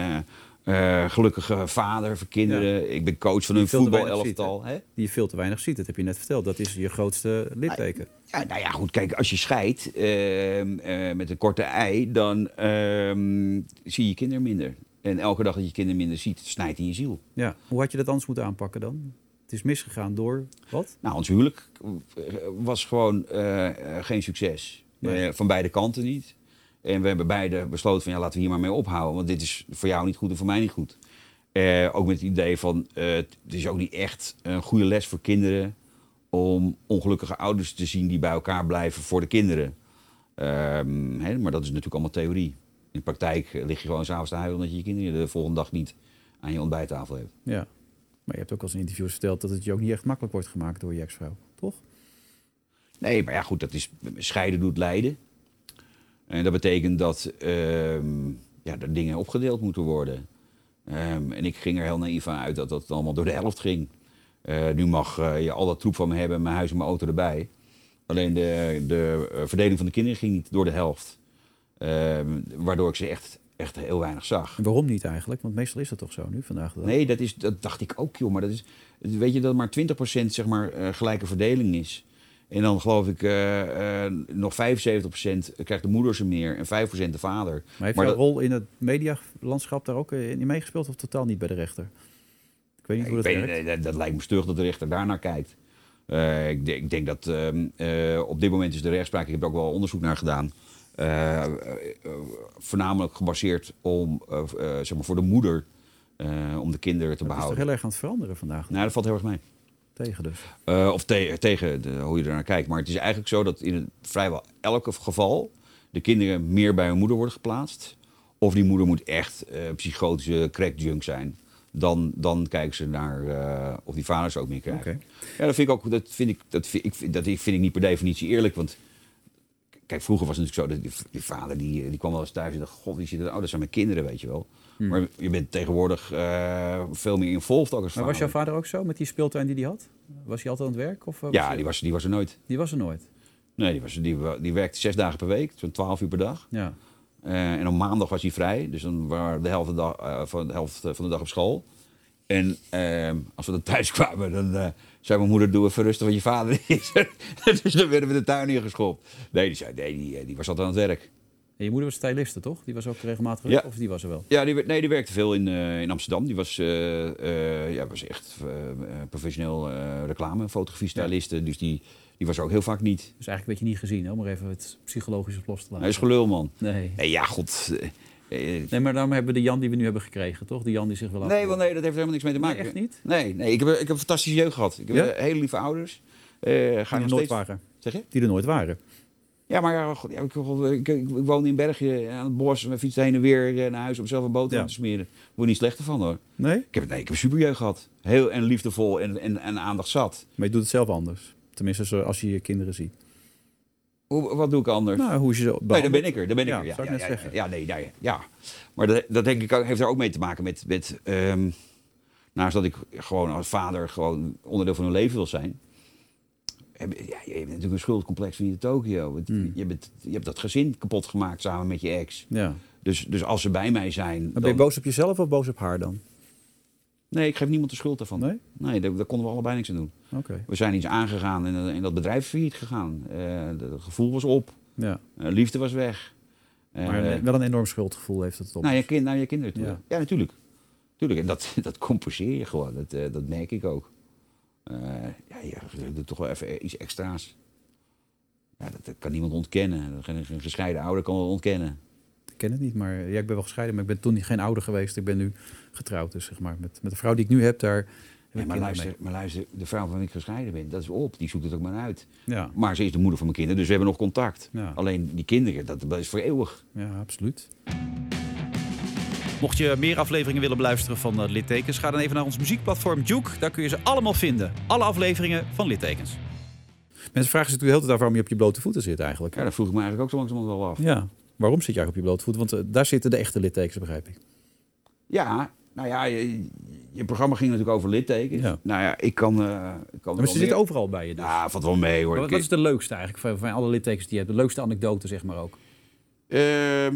eh, gelukkige vader voor kinderen. Ik ben coach van een voetbalelftal. ziet? Die je veel te weinig ziet. Dat heb je net verteld. Dat is je grootste litteken. Ja, nou ja, goed, kijk, als je scheidt ehm, eh, met een korte ei, dan ehm, zie je kinderen minder. En elke dag dat je kinderen minder ziet, snijdt in je ziel. Ja. Hoe had je dat anders moeten aanpakken dan? Het is misgegaan door wat? Nou, ons huwelijk eh, was gewoon eh, eh, geen succes. Nee. Van beide kanten niet. En we hebben beide besloten van ja, laten we hier maar mee ophouden. Want dit is voor jou niet goed en voor mij niet goed. Ook met het idee van het is ook niet echt een goede les voor kinderen om ongelukkige ouders te zien die bij elkaar blijven voor de kinderen. Ehm, hè, maar dat is natuurlijk allemaal theorie. In de praktijk lig je gewoon s'avonds te huilen omdat je je kinderen de volgende dag niet aan je ontbijttafel hebt. Ja. Maar je hebt ook al eens in interviews verteld dat het je ook niet echt makkelijk wordt gemaakt door je ex-vrouw. Toch? Nee, maar ja, goed, dat is scheiden doet lijden. En dat betekent dat ehm, ja, er dingen opgedeeld moeten worden. Ehm, en ik ging er heel naïef van uit dat dat allemaal door de helft ging. Eh, nu mag eh, je al dat troep van me hebben, mijn huis en mijn auto erbij. Alleen de, de eh, verdeling van de kinderen ging niet door de helft. Ehm, waardoor ik ze echt, echt heel weinig zag. En waarom niet eigenlijk? Want meestal is dat toch zo nu, vandaag de dag? Nee, dat, is, dat dacht ik ook, joh. Maar dat is, weet je dat maar 20% zeg maar, eh, gelijke verdeling is. En dan geloof ik eh, eh, nog 75% krijgt de moeder ze meer en 5% de vader. Maar heeft Maar jouw dat- rol in het medialandschap daar ook in meegespeeld of totaal niet bij de rechter? Ik weet niet hoe dat werkt. nee, dat, dat lijkt me stug dat de rechter daarnaar kijkt. Ik, denk, ik denk dat ehm, eh, op dit moment is de rechtspraak, ik heb er ook wel onderzoek naar gedaan, eh, eh, voornamelijk gebaseerd om, eh, zeg maar voor de moeder, om de kinderen te Het is toch behouden. heel erg aan het veranderen vandaag. Nou, dat valt heel erg mee. Tegen dus. Of te- tegen de, hoe je er naar kijkt. Maar het is eigenlijk zo dat in vrijwel elke geval de kinderen meer bij hun moeder worden geplaatst. Of die moeder moet echt psychotische crackjunk zijn. Dan, dan kijken ze naar of die vaders ook meer krijgen. Ja, dat vind ik ook. Dat vind ik, dat vind ik, dat vind ik niet per definitie eerlijk. Want kijk, vroeger was het natuurlijk zo dat die, die vader die, die kwam wel eens thuis en dacht: God, wie zit er? Oh, dat zijn mijn kinderen, weet je wel. Maar je bent tegenwoordig eh, veel meer involved ook als Maar was jouw vader ook zo met die speeltuin die hij had? Was hij altijd aan het werk? Of, eh, Ja, die was, die was er nooit. die was er nooit. Nee, die, was, die, die werkte zes dagen per week, zo'n twaalf uur per dag. Ja. Eh, en op maandag was hij vrij, dus dan waren we de helft, van de dag, eh, van de helft van de dag op school. En eh, als we dan thuis kwamen, dan eh, zei mijn moeder, doe even rustig, want je vader is er. dus dan werden we de tuin ingeschopt. Nee, die, zei, nee die, eh, die was altijd aan het werk. En je moeder was styliste, toch? Die was ook regelmatig Ja. of die was er wel? Ja, die, nee, die werkte veel in, eh, in Amsterdam. Die was, eh, ja, was echt professioneel eh reclame, fotografie-styliste. Dus die, die was er ook heel vaak niet. Dus eigenlijk werd je niet gezien, hè? om maar even het psychologisch op los te laten. Hij is gelul, man. Nee. Nee, ja, god. Eh, eh, Nee, maar daarom hebben we de Jan die we nu hebben gekregen, toch? Die Jan die zich wel Nee, nee, dat heeft helemaal niks mee te Nee, maken. echt niet? Nee, nee ik, heb, ik heb een fantastische jeugd gehad. Ik heb Ja? eh, hele lieve ouders. Eh ga Die er nooit waren. Zeg je? Die er nooit waren. Ja, maar ja, god, ja, ik, ik, ik, ik woonde in Bergen aan het bos. We fietsten heen en weer eh, naar huis om zelf een boterham te smeren. Word niet slechter van hoor. Nee? Ik heb, nee, ik heb een superjeugd gehad. Heel en liefdevol en, en, en aandacht zat. Maar je doet het zelf anders. Tenminste, als je je kinderen ziet. Hoe, wat doe ik anders? Nou, hoe is je zo nee, dan ben ik er. Dan ben ik Ja, er. Ja, zou ik ja, net ja, zeggen. ja, nee, nee, ja. Maar dat, dat denk ik heeft er ook mee te maken met... met ehm, naast dat ik gewoon als vader gewoon onderdeel van hun leven wil zijn... Heb, ja, je hebt natuurlijk een schuldcomplex van hier in Tokio. Hmm. Je, bent, je hebt dat gezin kapot gemaakt samen met je ex. Ja. Dus, dus als ze bij mij zijn... Maar ben dan- je boos op jezelf of boos op haar dan? Nee, ik geef niemand de schuld daarvan. Nee? Nee, daar, daar konden we allebei niks aan doen. Oké. We zijn iets aangegaan en, eh, en dat bedrijf failliet gegaan. Eh, het gevoel was op. Ja. Eh, liefde was weg. Eh, Maar wel een enorm schuldgevoel heeft het op. naar, je kind, naar je kinderen toe. Ja. Ja, natuurlijk. Tuurlijk. En dat, dat compenseer je gewoon. Dat, eh, dat merk ik ook. Eh, ja, je doet toch wel even iets extra's. Ja, dat, dat kan niemand ontkennen. Geen, een gescheiden ouder kan dat ontkennen. Ik ken het niet, maar ja, ik ben wel gescheiden, maar ik ben toen niet- geen ouder geweest. Ik ben nu getrouwd, dus zeg maar. Met, met de vrouw die ik nu heb, daar heb ik Ja, maar, luister, maar luister, de vrouw van wie ik gescheiden ben, dat is op. Die zoekt het ook maar uit. Ja, Maar ze is de moeder van mijn kinderen, dus we hebben nog contact. Ja. Alleen die kinderen, dat, dat is voor eeuwig. ja, absoluut. Mocht je meer afleveringen willen beluisteren van eh, Littekens, ga dan even naar ons muziekplatform Juke. Daar kun je ze allemaal vinden. Alle afleveringen van Littekens. Mensen vragen zich natuurlijk de hele tijd af waarom je op je blote voeten zit eigenlijk. Ja, dat vroeg ik me eigenlijk ook zo langzamerhand wel af. Ja, waarom zit je eigenlijk op je blote voeten? Want eh, daar zitten de echte littekens, begrijp ik. Ja, nou ja, je, je programma ging natuurlijk over littekens. Ja. Nou ja, ik kan... eh ik kan Maar ze zitten overal bij je dus. Ja, valt wel mee hoor. Wat, wat is de leukste eigenlijk van, van alle littekens die je hebt? De leukste anekdote, zeg maar ook. Ehm,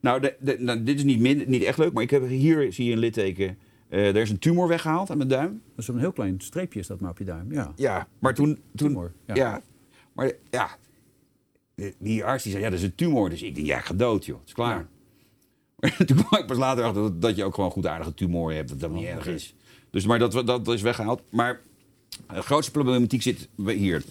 nou, de, de- nou, dit is niet, min, niet echt leuk, maar ik heb hier zie je een litteken. Eh, er is een tumor weggehaald aan mijn duim. Dat is een heel klein streepje is dat maar op je duim. Ja. Ja, maar toen... toen Tumor, ja. ja. maar ja, die arts die zei, ja, dat is een tumor. Dus ik denk, ja, ik ga dood, joh. Het is klaar. Maar toen kwam ik pas later achter dat, dat je ook gewoon goed aardige tumor hebt. Dat dat niet Oh, erg is. Dus, maar dat, dat is weggehaald. Maar de grootste problematiek zit hier.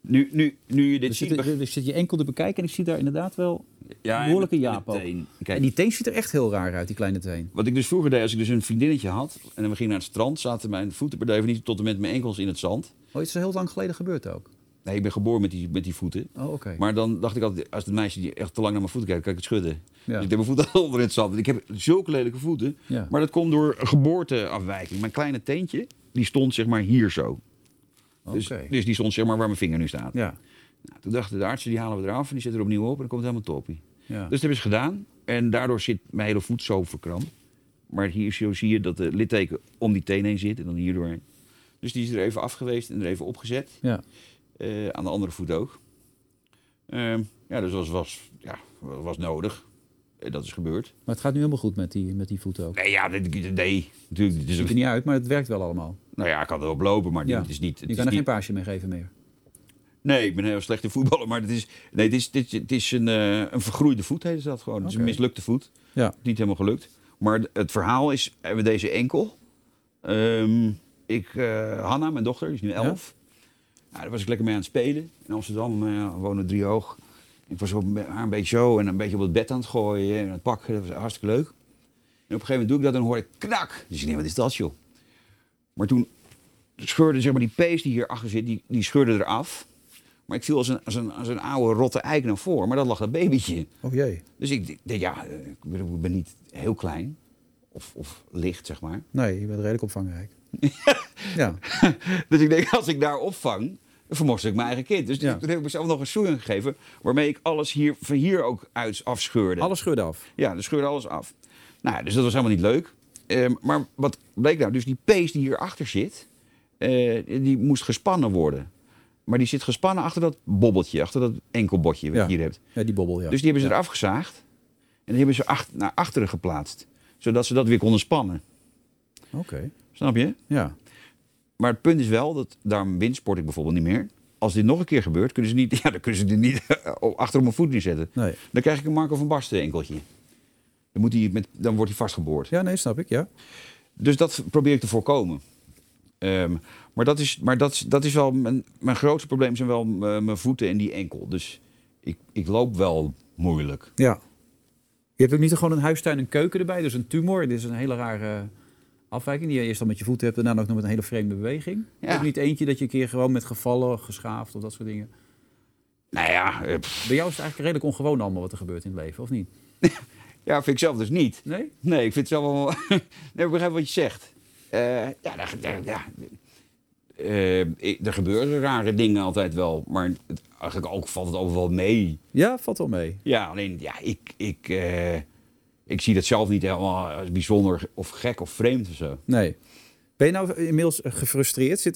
Nu, nu, nu je dit Dus ziet... zit, dus zit je enkel te bekijken en ik zie daar inderdaad wel Ja, een behoorlijke jaap En die teen ziet er echt heel raar uit, die kleine teen. Wat ik dus vroeger deed, als ik dus een vriendinnetje had... en we gingen naar het strand, zaten mijn voeten per definitie tot en met mijn enkels in het zand. Oh, het is heel lang geleden gebeurd ook. Nee, ik ben geboren met die, met die voeten. Oh, oké. Maar dan dacht ik altijd, als het meisje die echt te lang naar mijn voeten kijkt, kan ik het schudden. Ja. Dus ik heb mijn voeten onder in het zand. Ik heb zulke lelijke voeten. Ja. Maar dat komt door geboorteafwijking. Mijn kleine teentje, die stond zeg maar hier zo. Dus, dus die stond zeg maar waar mijn vinger nu staat. Ja. Nou, toen dachten de artsen, die halen we eraf en die zetten er opnieuw op en dan komt het helemaal toppie. Ja. Dus dat hebben ze gedaan. En daardoor zit mijn hele voet zo verkrampt. Maar hier zo zie je dat de litteken om die teen heen zit en dan hier doorheen. Dus die is er even af geweest en er even opgezet. ja. Eh, aan de andere voet ook. Ehm, ja, dus dat was, ja, was nodig. En dat is gebeurd. Maar het gaat nu helemaal goed met die, met die voeten ook. Nee, ja, dit, dit- nee. Natuurlijk, dit is Ziet er niet uit, maar het werkt wel allemaal. nou ja, ik kan erop lopen, maar Ja. het is niet... Het Je kan er niet geen paasje mee geven meer. Nee, ik ben heel slecht in voetballen, maar het is, nee, het is, het is, het is een, eh, een vergroeide voet, heet dat gewoon. Het is een mislukte voet. Ja. Niet helemaal gelukt. Maar het verhaal is, we hebben deze enkel. Ehm, ik, eh, Hanna, mijn dochter, die is nu elf. Nou, daar was ik lekker mee aan het spelen. In Amsterdam eh wonen drie hoog. Ik was op haar een beetje zo en een beetje op het bed aan het gooien en aan het pakken. Dat was hartstikke leuk. En op een gegeven moment doe ik dat en dan hoor ik knak. Dus ik denk, wat is dat joh? Maar toen scheurde zeg maar die pees die hier achter zit, die, die scheurde eraf. Maar ik viel als een, als, een, als een oude rotte eik naar voren. Maar dat lag dat babytje. Oh jee. Dus ik denk, ja, eh, ik ben, niet heel klein. Of, of licht, zeg maar. Nee, je bent redelijk omvangrijk. ja. Dus ik denk, als ik daar opvang, dan vermorstel ik mijn eigen kind. Dus Ja. toen heb ik mezelf nog een soeiing gegeven... waarmee ik alles hier, van hier ook uit afscheurde. Alles schudde af. Ja, dus scheurde alles af. Nou, dus dat was helemaal niet leuk. Ehm, maar wat bleek nou? Dus die pees die hierachter zit, eh, die moest gespannen worden. Maar die zit gespannen achter dat bobbeltje, achter dat enkelbotje wat Ja. je hier hebt. Ja, die bobbel, ja. Dus die hebben ze Ja. eraf gezaagd. En die hebben ze ach- naar achteren geplaatst. Zodat ze dat weer konden spannen. Oké. Snap je? Ja. Maar het punt is wel, dat daarom windsport ik bijvoorbeeld niet meer. als dit nog een keer gebeurt, kunnen ze niet, ja, dan kunnen ze dit niet achter op mijn voet neerzetten. Nee. Dan krijg ik een Marco van Basten enkeltje. Dan, moet hij met, dan wordt hij vastgeboord. Ja, nee, snap ik, ja. Dus dat probeer ik te voorkomen. Ehm, maar dat is, maar dat, dat is wel mijn, mijn grootste probleem zijn wel eh, mijn voeten en die enkel. Dus ik, ik loop wel moeilijk. Ja. Je hebt ook niet gewoon een huistuin en keuken erbij, dus een tumor. Dit is een hele rare afwijking die je eerst al met je voeten hebt en daarna ook nog met een hele vreemde beweging. Ja. Ook niet eentje dat je een keer gewoon met gevallen, geschaafd of dat soort dingen. Nou ja, eh, pff, Bij jou is het eigenlijk redelijk ongewoon allemaal wat er gebeurt in het leven, of niet? ja, vind ik zelf dus niet. Nee? Nee, ik vind het zelf wel... nee, ik begrijp wat je zegt. Eh, ja, daar, daar- ja. Eh, er gebeuren rare dingen altijd wel. Maar het, eigenlijk ook valt het over wel mee. Ja, valt wel mee. Ja, alleen ja, ik, ik, ik zie dat zelf niet helemaal als bijzonder of gek of vreemd of zo. Nee. Ben je nou inmiddels gefrustreerd? Zit,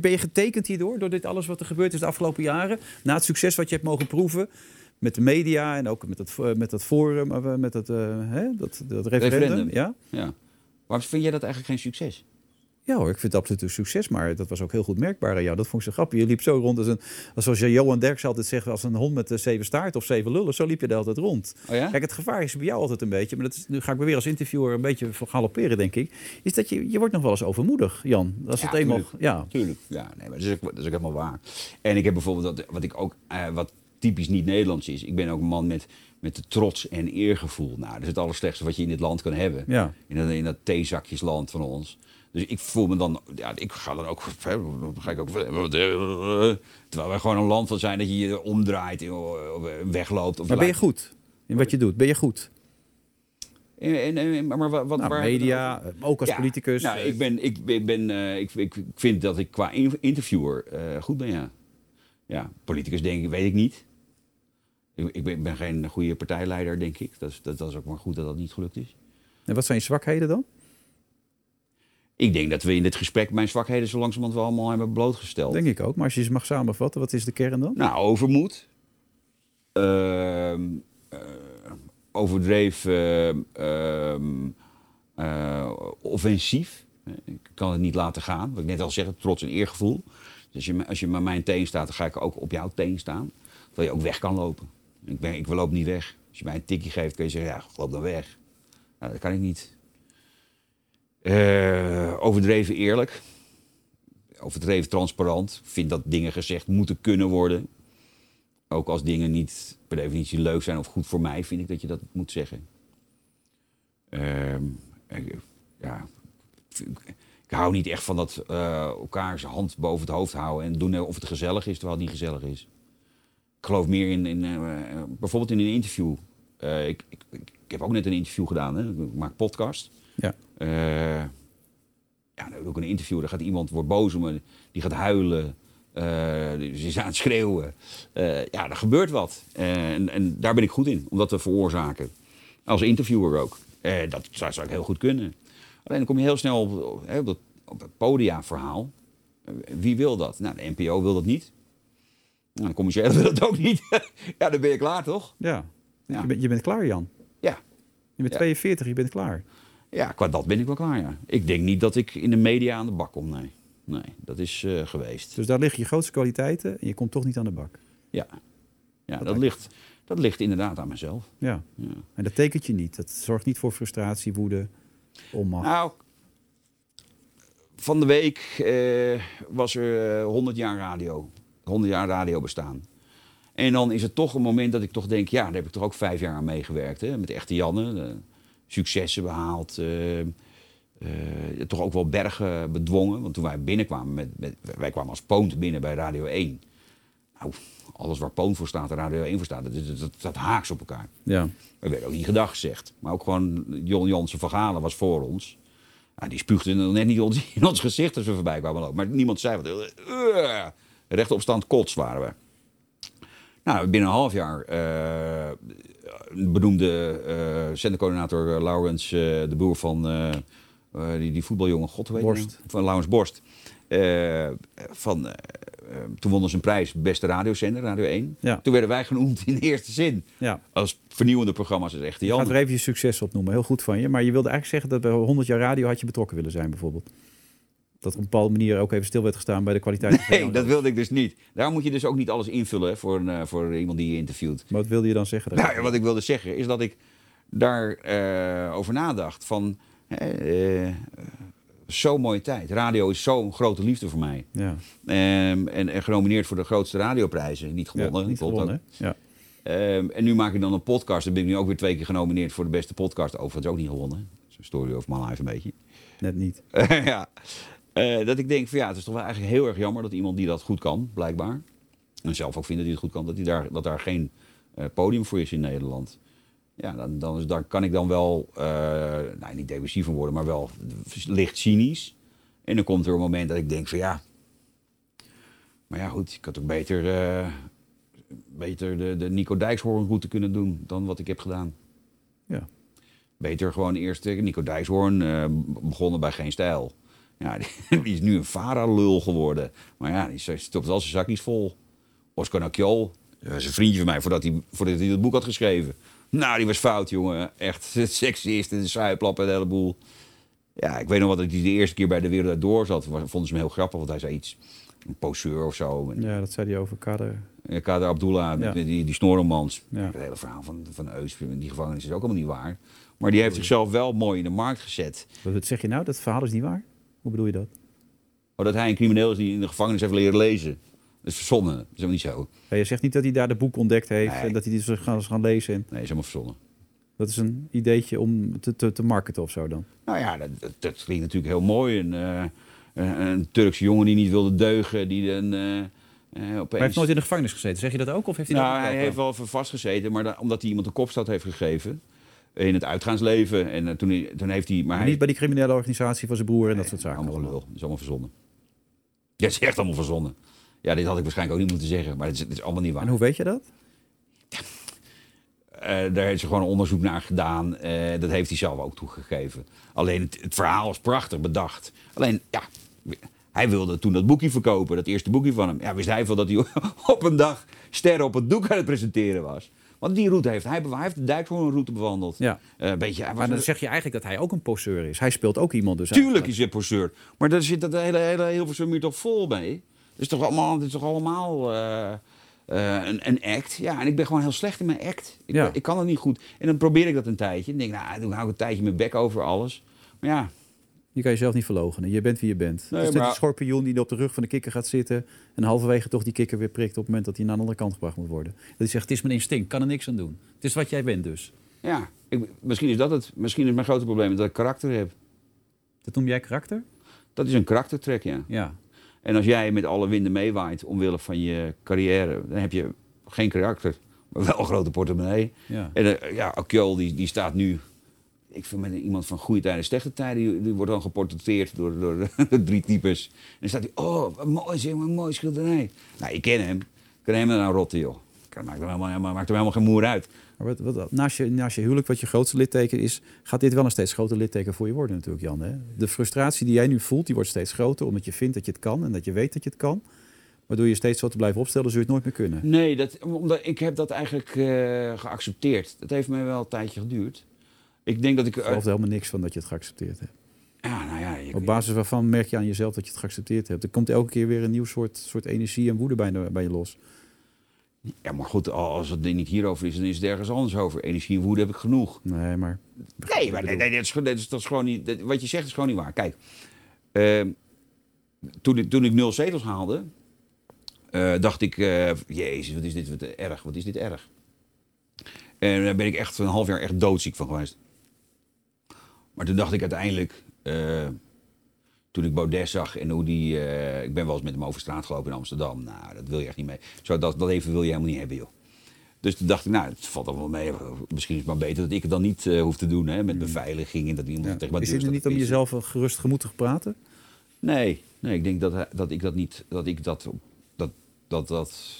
ben je getekend hierdoor, door dit alles wat er gebeurd is de afgelopen jaren? Na het succes wat je hebt mogen proeven met de media en ook met dat, met dat forum, eh, met dat, eh, hè, dat, dat referendum. Referendum. Ja? Ja. Waarom vind jij dat eigenlijk geen succes? Ja hoor, ik vind het absoluut een succes, maar dat was ook heel goed merkbaar aan jou. Dat vond ik zo grappig. Je liep zo rond als een, als zoals Johan Derks altijd zegt, als een hond met eh, zeven staart of zeven lullen. Zo liep je er altijd rond. Oh ja? Kijk, het gevaar is bij jou altijd een beetje, maar dat is, nu ga ik me weer als interviewer een beetje galopperen, denk ik. Is dat je, je wordt nog wel eens overmoedig, Jan. Als het eenmaal, tuurlijk. ja, Tuurlijk. Ja, nee, maar dat is, ook, dat is ook helemaal waar. En ik heb bijvoorbeeld, dat, wat ik ook, eh, wat typisch niet Nederlands is. Ik ben ook een man met, met de trots en eergevoel. Nou, dat is het allerslechtste wat je in dit land kan hebben. Ja. In dat, in dat theezakjesland van ons. Dus ik voel me dan, ja, ik ga dan ook, ga ik ook, terwijl wij gewoon een land van zijn dat je je omdraait, eh, of wegloopt. Of Maar ben je goed in wat je doet? Ben je goed? En, en, maar wat, Nou, waar- media, ook als Ja, politicus. Nou, eh, ik, ben, ik, ben- ik, ben, eh, ik, ik vind dat ik qua in- interviewer eh, goed ben, ja. Ja, politicus denk ik, weet ik niet. Ik, ik ben, ben geen goede partijleider, denk ik. Dat is, dat, dat is ook maar goed dat dat niet gelukt is. En wat zijn je zwakheden dan? Ik denk dat we in dit gesprek mijn zwakheden zo langzamerhand wel allemaal hebben blootgesteld. Denk ik ook. Maar als je ze mag samenvatten, wat is de kern dan? Nou, overmoed. Ehm, eh, overdreven ehm, eh, offensief. Ik kan het niet laten gaan. Wat ik net al zeg, trots en eergevoel. Dus als je, als je met mijn teen staat, dan ga ik ook op jouw teen staan. Terwijl je ook weg kan lopen. Ik, ben, ik loop niet weg. Als je mij een tikje geeft, kun je zeggen, ja, loop dan weg. Nou, dat kan ik niet. Eh, overdreven eerlijk. Overdreven transparant. Ik vind dat dingen gezegd moeten kunnen worden. Ook als dingen niet per definitie leuk zijn of goed voor mij, vind ik dat je dat moet zeggen. Ehm, ja, ik, hou niet echt van dat eh elkaar zijn hand boven het hoofd houden en doen of het gezellig is terwijl het niet gezellig is. Ik geloof meer in, in eh, bijvoorbeeld in een interview. Ik, ik, ik heb ook net een interview gedaan, hè? ik maak podcast. Ja. Eh, ja, dan heb ik ook een interview. Dan gaat iemand, wordt boos om me, die gaat huilen. eh, die is aan het schreeuwen. Eh, ja, er gebeurt wat. En, en daar ben ik goed in, om dat te veroorzaken. Als interviewer ook. Dat zou, zou ik heel goed kunnen. Alleen dan kom je heel snel op, op, hè, op dat, op het podia-verhaal. Wie wil dat? Nou, de NPO wil dat niet. Nou, de wil dat ook niet. ja, dan ben je klaar, toch? Ja. Ja. Je, bent, je bent klaar, Jan. Ja. Je bent Ja. 42, je bent klaar. Ja, qua dat ben ik wel klaar, ja. Ik denk niet dat ik in de media aan de bak kom, nee. Nee, dat is eh, geweest. Dus daar liggen je grootste kwaliteiten en je komt toch niet aan de bak. Ja, ja dat, ligt, dat ligt inderdaad aan mezelf. Ja. Ja. En dat tekent je niet. Dat zorgt niet voor frustratie, woede, onmacht. Nou, van de week eh, was er eh, 100 jaar radio. 100 jaar radio bestaan. En dan is het toch een moment dat ik toch denk, ja, daar heb ik toch ook vijf jaar aan meegewerkt. Hè? Met Echte Janne, eh, successen behaald. eh, eh, toch ook wel bergen bedwongen. Want toen wij binnenkwamen, met, met, wij kwamen als Poont binnen bij Radio 1. Nou, alles waar Poont voor staat en Radio 1 voor staat, dat, dat, dat, dat haaks op elkaar. Ja. Er werd ook niet gedag gezegd. Maar ook gewoon Jon Jansen van Galen was voor ons. Die spuugde net niet ons, in ons gezicht als we voorbij kwamen lopen. Maar niemand zei wat. Uh, rechtop stand kots waren we. Nou, binnen een half jaar benoemde eh zendercoördinator eh, Laurens, eh, de broer van eh, eh, die, die voetbaljongen, god heet Borst. Van Laurens Borst. Eh, van, eh, eh, toen wonnen ze een prijs, beste radiozender, Radio 1. Ja. Toen werden wij genoemd in de eerste zin. ja. Als vernieuwende programma's is echt Je gaat Jan. er even je succes opnoemen. Heel goed van je. Maar je wilde eigenlijk zeggen dat bij 100 jaar radio had je betrokken willen zijn bijvoorbeeld. Dat op een bepaalde manier ook even stil werd gestaan bij de kwaliteit. van Nee, dat wilde ik dus niet. Daar moet je dus ook niet alles invullen voor, een, eh, voor iemand die je interviewt. Maar wat wilde je dan zeggen? Nou, ja, wat ik wilde zeggen is dat ik daar eh, over nadacht van... eh, eh, zo'n mooie tijd. Radio is zo'n grote liefde voor mij. Ja, Ehm, en, en genomineerd voor de grootste radioprijzen. Niet gewonnen. ja, dat niet gewonnen. Ja. Ehm, en nu maak ik dan een podcast. Dan ben ik nu ook weer twee keer genomineerd voor de beste podcast. Overigens ook niet gewonnen. Zo'n story of my life een beetje. Net niet. ja. Eh, dat ik denk van ja, het is toch wel eigenlijk heel erg jammer dat iemand die dat goed kan, blijkbaar. En zelf ook vindt dat hij het goed kan, dat, hij daar, dat daar geen eh, podium voor is in Nederland. Ja, dan, dan is, daar kan ik dan wel, eh, nou niet depressief van worden, maar wel licht cynisch. En dan komt er een moment dat ik denk van ja, maar ja goed, ik had ook beter, beter de, de Nico Dijkshoorn route kunnen doen dan wat ik heb gedaan. Ja. Beter gewoon eerst Nico Dijkshoorn, begonnen bij Geen Stijl. Ja, die, die is nu een Vara-lul geworden. Maar ja, die stopt al zijn zakjes vol. Oscar Nakiol, dat was een vriendje van mij voordat hij, voordat hij dat boek had geschreven. Nou, die was fout, jongen. Echt seksist en de zuiplap en de hele boel. Ja, ik weet nog wat hij de eerste keer bij de Wereld Door zat. Vonden ze hem heel grappig, want hij zei iets. Een poseur of zo. Ja, dat zei hij over Kader. Kader Abdullah, Ja. die, die, die snorremans. Ja. Het hele verhaal van, van Eus in die gevangenis is ook allemaal niet waar. Maar die heeft zichzelf wel mooi in de markt gezet. Wat zeg je nou? Dat verhaal is niet waar? Hoe bedoel je dat? Oh, dat hij een crimineel is die in de gevangenis heeft leren lezen. Dat is verzonnen. Dat is helemaal niet zo. Je zegt niet dat hij daar de boek ontdekt heeft Nee. en dat hij die is gaan, gaan lezen. En Nee, dat is helemaal verzonnen. dat is een ideetje om te, te, te marketen of zo dan. Nou ja, dat, dat, dat klinkt natuurlijk heel mooi. Een, eh, een, Turkse jongen die niet wilde deugen, die eh, eh, opeens... Maar hij heeft nooit in de gevangenis gezeten. Zeg je dat ook? Of heeft hij Nou, hij heeft wel even vastgezeten, maar dan- omdat hij iemand een kopstad heeft gegeven in het uitgaansleven. En eh, toen, hij- toen heeft hij... Maar Maar hij, niet bij die criminele organisatie van zijn broer en dat soort zaken. allemaal gelul. Dat is allemaal verzonnen. Ja, het is echt allemaal verzonnen. Ja, dit had ik waarschijnlijk ook niet moeten zeggen, maar het is, het is allemaal niet waar. En hoe weet je dat? Eh, daar heeft ze gewoon een onderzoek naar gedaan. Eh, dat heeft hij zelf ook toegegeven. Alleen het, het verhaal is prachtig bedacht. Alleen, ja, hij wilde toen dat boekje verkopen, dat eerste boekje van hem. Ja, wist hij veel dat hij op een dag sterren op het doek aan het presenteren was. Want die route heeft hij, hij heeft de Dijkshoornroute bewandeld. Ja. Een beetje, was Maar dan zeg je eigenlijk dat hij ook een poseur is. Hij speelt ook iemand dus Tuurlijk is hij poseur. Maar daar zit dat hele, hele Hilversum hier toch vol mee? Het is toch allemaal, het is toch allemaal eh, eh, een, een act? Ja, en ik ben gewoon heel slecht in mijn act. Ik, Ja. ik kan het niet goed. En dan probeer ik dat een tijdje. En denk, nou, dan hou ik een tijdje mijn bek over alles. Maar ja, Je kan jezelf niet verloochenen. Je bent wie je bent. Nee, het is net maar- een schorpioen die op de rug van de kikker gaat zitten... en halverwege toch die kikker weer prikt op het moment dat hij naar een andere kant gebracht moet worden. Dat hij zegt, het is mijn instinct, kan er niks aan doen. Het is wat jij bent dus. ja ik, misschien is dat het. Misschien is mijn grote probleem dat ik karakter heb. Dat noem jij karakter? Dat is een karaktertrek, ja. Ja. En als jij met alle winden meewaait omwille van je carrière, dan heb je geen karakter, maar wel een grote portemonnee. ja. En uh, ja, Akjol die, die staat nu, ik vind met iemand van goede tijden, slechte tijden, die, die wordt dan geportretteerd door, door, door drie types. En dan staat hij, oh, wat mooi zeg, wat mooi schilderij. Nou, ik ken hem, ik kan hem dan rotten, joh. Dat maakt hem helemaal, helemaal- maakt hem helemaal geen moer uit. Maar wat, wat, naast, je, naast je huwelijk, wat je grootste litteken is... gaat dit wel een steeds groter litteken voor je worden natuurlijk, Jan. Hè? De frustratie die jij nu voelt, die wordt steeds groter... omdat je vindt dat je het kan en dat je weet dat je het kan. Waardoor je steeds zo te blijven opstellen, zul je het nooit meer kunnen. Nee, dat, omdat, ik heb dat eigenlijk eh, geaccepteerd. Dat heeft mij wel een tijdje geduurd. Ik denk dat ik... Ik eh, geloof er helemaal niks van dat je het geaccepteerd hebt. ja, nou ja, Op basis waarvan merk je aan jezelf dat je het geaccepteerd hebt. Er komt elke keer weer een nieuw soort, soort energie en woede bij, je- bij je los. ja, maar goed, als het niet hierover is, dan is het ergens anders over. Energie en woede heb ik genoeg. Nee, maar... Nee, maar nee, nee, dat, is, dat, is, dat is gewoon niet. dat- wat je zegt is gewoon niet waar. Kijk, ehm, toen, ik, toen ik nul zetels haalde, eh, dacht ik: eh, Jezus, wat is dit wat erg? Wat is dit erg? En daar ben ik echt een half jaar echt doodziek van geweest. Maar toen dacht ik uiteindelijk, eh, toen ik Baudet zag en hoe die. eh, ik ben wel eens met hem over straat gelopen in Amsterdam. Nou, dat wil je echt niet mee. Zo, dat, dat leven wil je helemaal niet hebben, joh. Dus toen dacht ik, nou, het valt allemaal mee. Misschien is het maar beter dat ik het dan niet eh, hoef te doen. Hè, met beveiliging en dat iemand tegen mijn Is staat niet om jezelf gerust gemoed te praten? Nee, nee, ik denk dat, dat ik dat niet, dat ik dat, dat, dat, dat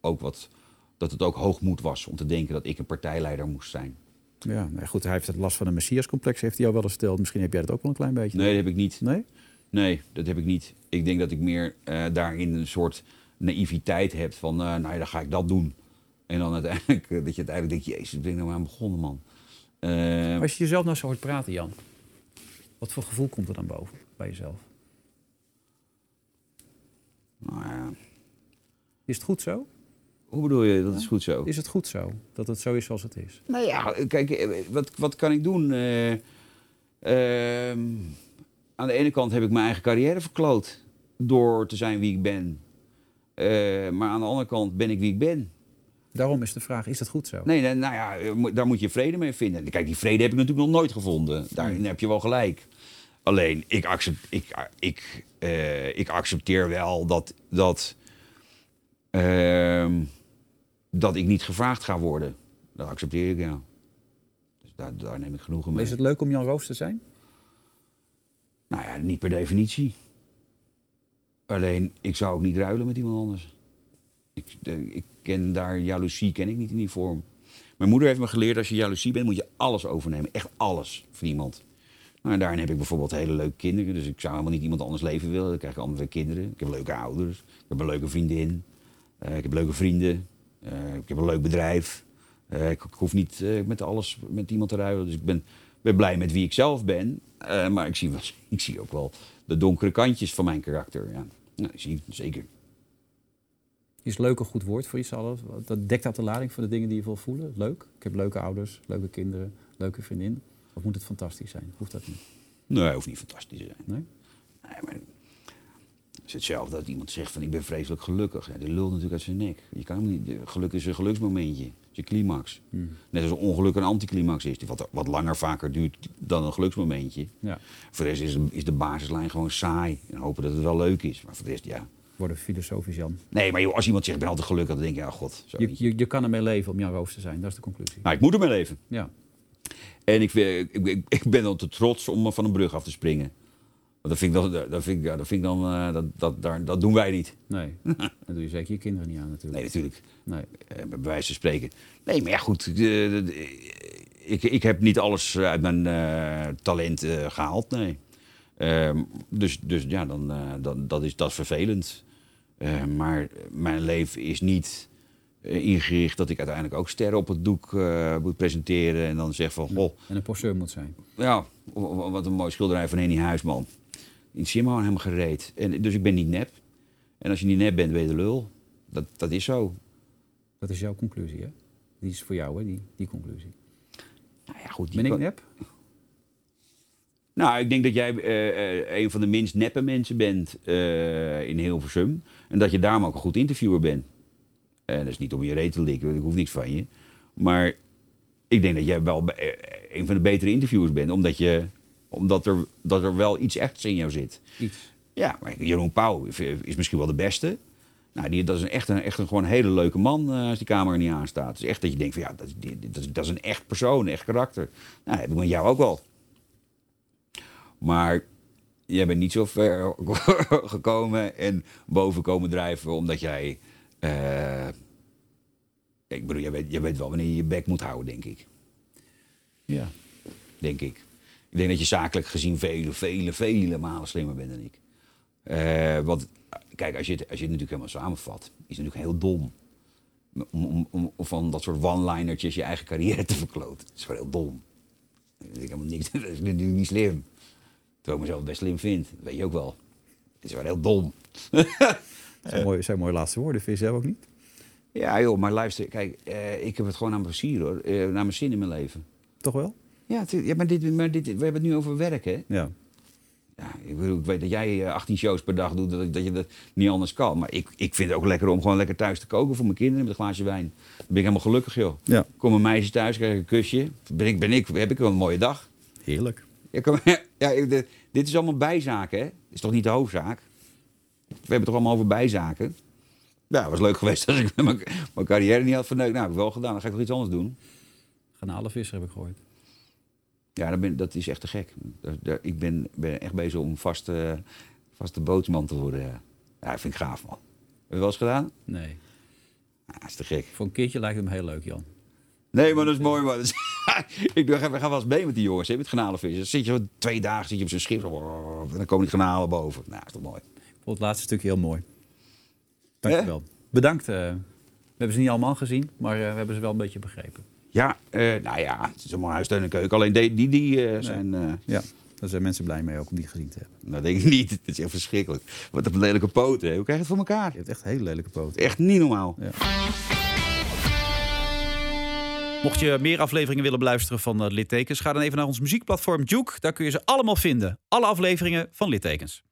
ook wat, dat het ook hoogmoed was om te denken dat ik een partijleider moest zijn. Ja, nou goed, hij heeft het last van een messiascomplex, heeft hij jou wel eens verteld. Misschien heb jij dat ook wel een klein beetje. Nee, dat heb ik niet. Nee? Nee, dat heb ik niet. Ik denk dat ik meer eh, daarin een soort naïviteit heb van, eh, nou ja, dan ga ik dat doen. En dan uiteindelijk, dat je uiteindelijk denkt, jezus, ik ben ik nou aan begonnen, man. Eh, Als je jezelf nou zo hoort praten, Jan. Wat voor gevoel komt er dan boven bij jezelf? Nou ja, Is het goed zo? Hoe bedoel je, dat is goed zo? Is het goed zo? Dat het zo is zoals het is? Nou ja, kijk, eh, wat, wat kan ik doen? Eh, ehm, aan de ene kant heb ik mijn eigen carrière verkloot door te zijn wie ik ben. Eh, maar aan de andere kant ben ik wie ik ben. Daarom is de vraag, is het goed zo? Nee, nee, nou ja, daar moet je vrede mee vinden. Kijk, die vrede heb ik natuurlijk nog nooit gevonden. Daarin heb je wel gelijk. Alleen, ik, accept, ik, ik, eh, ik accepteer wel dat, dat, ehm, dat ik niet gevraagd ga worden. Dat accepteer ik, ja. Dus daar, daar neem ik genoegen mee. is het leuk om Jan Roos te zijn? Nou ja, niet per definitie. Alleen, ik zou ook niet ruilen met iemand anders. Ik, de- ik ken daar, jaloezie ken ik niet in die vorm. Mijn moeder heeft me geleerd, als je jaloezie bent, moet je alles overnemen. Echt alles van iemand. Nou, en daarin heb ik bijvoorbeeld hele leuke kinderen. Dus ik zou helemaal niet iemand anders leven willen. Dan krijg ik allemaal weer kinderen. Ik heb leuke ouders. Ik heb een leuke vriendin. Eh, ik heb leuke vrienden. Eh, ik heb een leuk bedrijf. Eh, ik, ik hoef niet eh, met alles met iemand te ruilen. Dus ik ben, ben blij met wie ik zelf ben. Maar ik zie, wel, ik zie ook wel de donkere kantjes van mijn karakter. Ja, nou, ik zie zeker. Is leuk een goed woord voor iets alles? Dat dekt dat de lading van de dingen die je wil voelen? Leuk? Ik heb leuke ouders, leuke kinderen, leuke vriendin. Of moet het fantastisch zijn? Hoeft dat niet? Nee, hoeft niet fantastisch te zijn. Nee? Nee, maar het is hetzelfde dat iemand zegt van ik ben vreselijk gelukkig. Ja, die lult natuurlijk uit zijn nek. Je kan niet, geluk is een geluksmomentje. Het is je climax. Net als een ongeluk een anticlimax is. Die wat, wat langer vaker duurt dan een geluksmomentje. Ja. Voor de rest is, is de basislijn gewoon saai. En hopen dat het wel leuk is. Maar voor de rest, ja. Worden filosofisch, Jan. Nee, maar joh, als iemand zegt ik ben altijd gelukkig, dan denk je, ja god. Zo Je, je, je kan ermee leven om Jan Roos te zijn. Dat is de conclusie. Nou, ik moet ermee leven. Ja. En ik, ik, ik, ik ben dan te trots om van een brug af te springen. Dat vind ik dan, dat vind ik, dat, vind ik dan uh, dat, dat, daar, dat doen wij niet. Nee, dat doe je zeker je kinderen niet aan natuurlijk. Nee, natuurlijk. Nee. Uh, bij wijze van spreken. Nee, maar ja, goed. Uh, ik, ik heb niet alles uit mijn talent gehaald, nee. Ehm, dus, dus ja, dan, dan, dat, is, dat is vervelend. Maar mijn leven is niet ingericht dat ik uiteindelijk ook sterren op het doek uh, moet presenteren. En dan zeg van, goh... En een poseur moet zijn. Ja, wat een mooi schilderij van Henny Huisman. In Simon helemaal gereed. En, dus ik ben niet nep. En als je niet nep bent, ben je de lul. Dat, dat is zo. Dat is jouw conclusie, hè? Die is voor jou, hè, die, die conclusie. Nou ja, goed. Ben ik nep? Nou, ik denk dat jij uh, een van de minst neppe mensen bent uh, in Hilversum. En dat je daarom ook een goed interviewer bent. En dat is niet om je reet te likken, ik hoef niks van je. Maar ik denk dat jij wel een van de betere interviewers bent, omdat, je, omdat er, dat er wel iets echts in jou zit. Iets. Ja, maar Jeroen Pauw is misschien wel de beste. Nou, die, dat is een echt een, echt een gewoon hele leuke man uh, als die camera niet aanstaat. Het is echt dat je denkt van ja, dat, dat, is, dat is een echt persoon, een echt karakter. Nou, heb ik met jou ook wel. Maar jij bent niet zo ver gekomen en boven komen drijven omdat jij... Uh, ik bedoel, jij weet, jij weet wel wanneer je je bek moet houden, denk ik. Ja. Denk ik. Ik denk dat je zakelijk gezien vele, vele, vele malen slimmer bent dan ik. Uh, want kijk, als je, het, als je het natuurlijk helemaal samenvat, is het natuurlijk heel dom. Om, om, om, om van dat soort one-linertjes je eigen carrière te verkloten. Dat is wel heel dom. Dat is, helemaal niks, dat is natuurlijk niet slim. Terwijl ik mezelf best slim vind. Dat weet je ook wel. Het is wel heel dom. dat zijn, mooie, zijn mooie laatste woorden, vind je zelf ook niet? Ja joh, maar luister, kijk, uh, ik heb het gewoon aan mijn plezier hoor. Uh, naar mijn zin in mijn leven. Toch wel? Ja, ja maar, dit, maar dit, we hebben het nu over werk hè. Ja. Ja, ik, bedoel, ik weet dat jij 18 shows per dag doet, dat, dat je dat niet anders kan. Maar ik, ik vind het ook lekker om gewoon lekker thuis te koken voor mijn kinderen met een glaasje wijn. Dan ben ik helemaal gelukkig, joh. Ja. Kom een meisje thuis, krijg ik een kusje. Ben ik, ben ik, heb ik wel een mooie dag. Heerlijk. Ja, kom, ja, de, dit is allemaal bijzaken, hè? is toch niet de hoofdzaak? We hebben het toch allemaal over bijzaken? Ja, het was leuk geweest als ik mijn, mijn carrière niet had verneukt. Nou, heb ik wel gedaan. Dan ga ik nog iets anders doen. Garnalenvisser heb ik gehoord. Ja, dat, ben, dat is echt te gek. Ik ben, ben echt bezig om vaste, vaste bootsman te worden. Ja. dat vind ik gaaf, man. Heb je wel eens gedaan? Nee. Ja, dat is te gek. Voor een keertje lijkt het me heel leuk, Jan. Nee, maar dat is mooi, man. ik we gaan wel eens mee met die jongens, hè, met garnalenvissen. Dan zit je twee dagen zit je op zo'n schip, en dan komen die garnalen boven. Nou, dat is toch mooi. Ik vond het laatste stukje heel mooi. Dankjewel. Eh? Bedankt. Uh, we hebben ze niet allemaal gezien, maar uh, we hebben ze wel een beetje begrepen. Ja, uh, nou ja, het is allemaal huis, tuin en keuken. Alleen die, die, die uh, zijn... Uh, ja. Daar zijn mensen blij mee ook om die gezien te hebben. Nou, denk ik niet. Het is echt verschrikkelijk. Wat een lelijke poten. hè. Hoe krijg je het voor elkaar? Je hebt echt hele lelijke poten. Echt niet normaal. Mocht je meer afleveringen willen beluisteren van eh, Littekens, ga dan even naar ons muziekplatform Juke. Daar kun je ze allemaal vinden. Alle afleveringen van Littekens.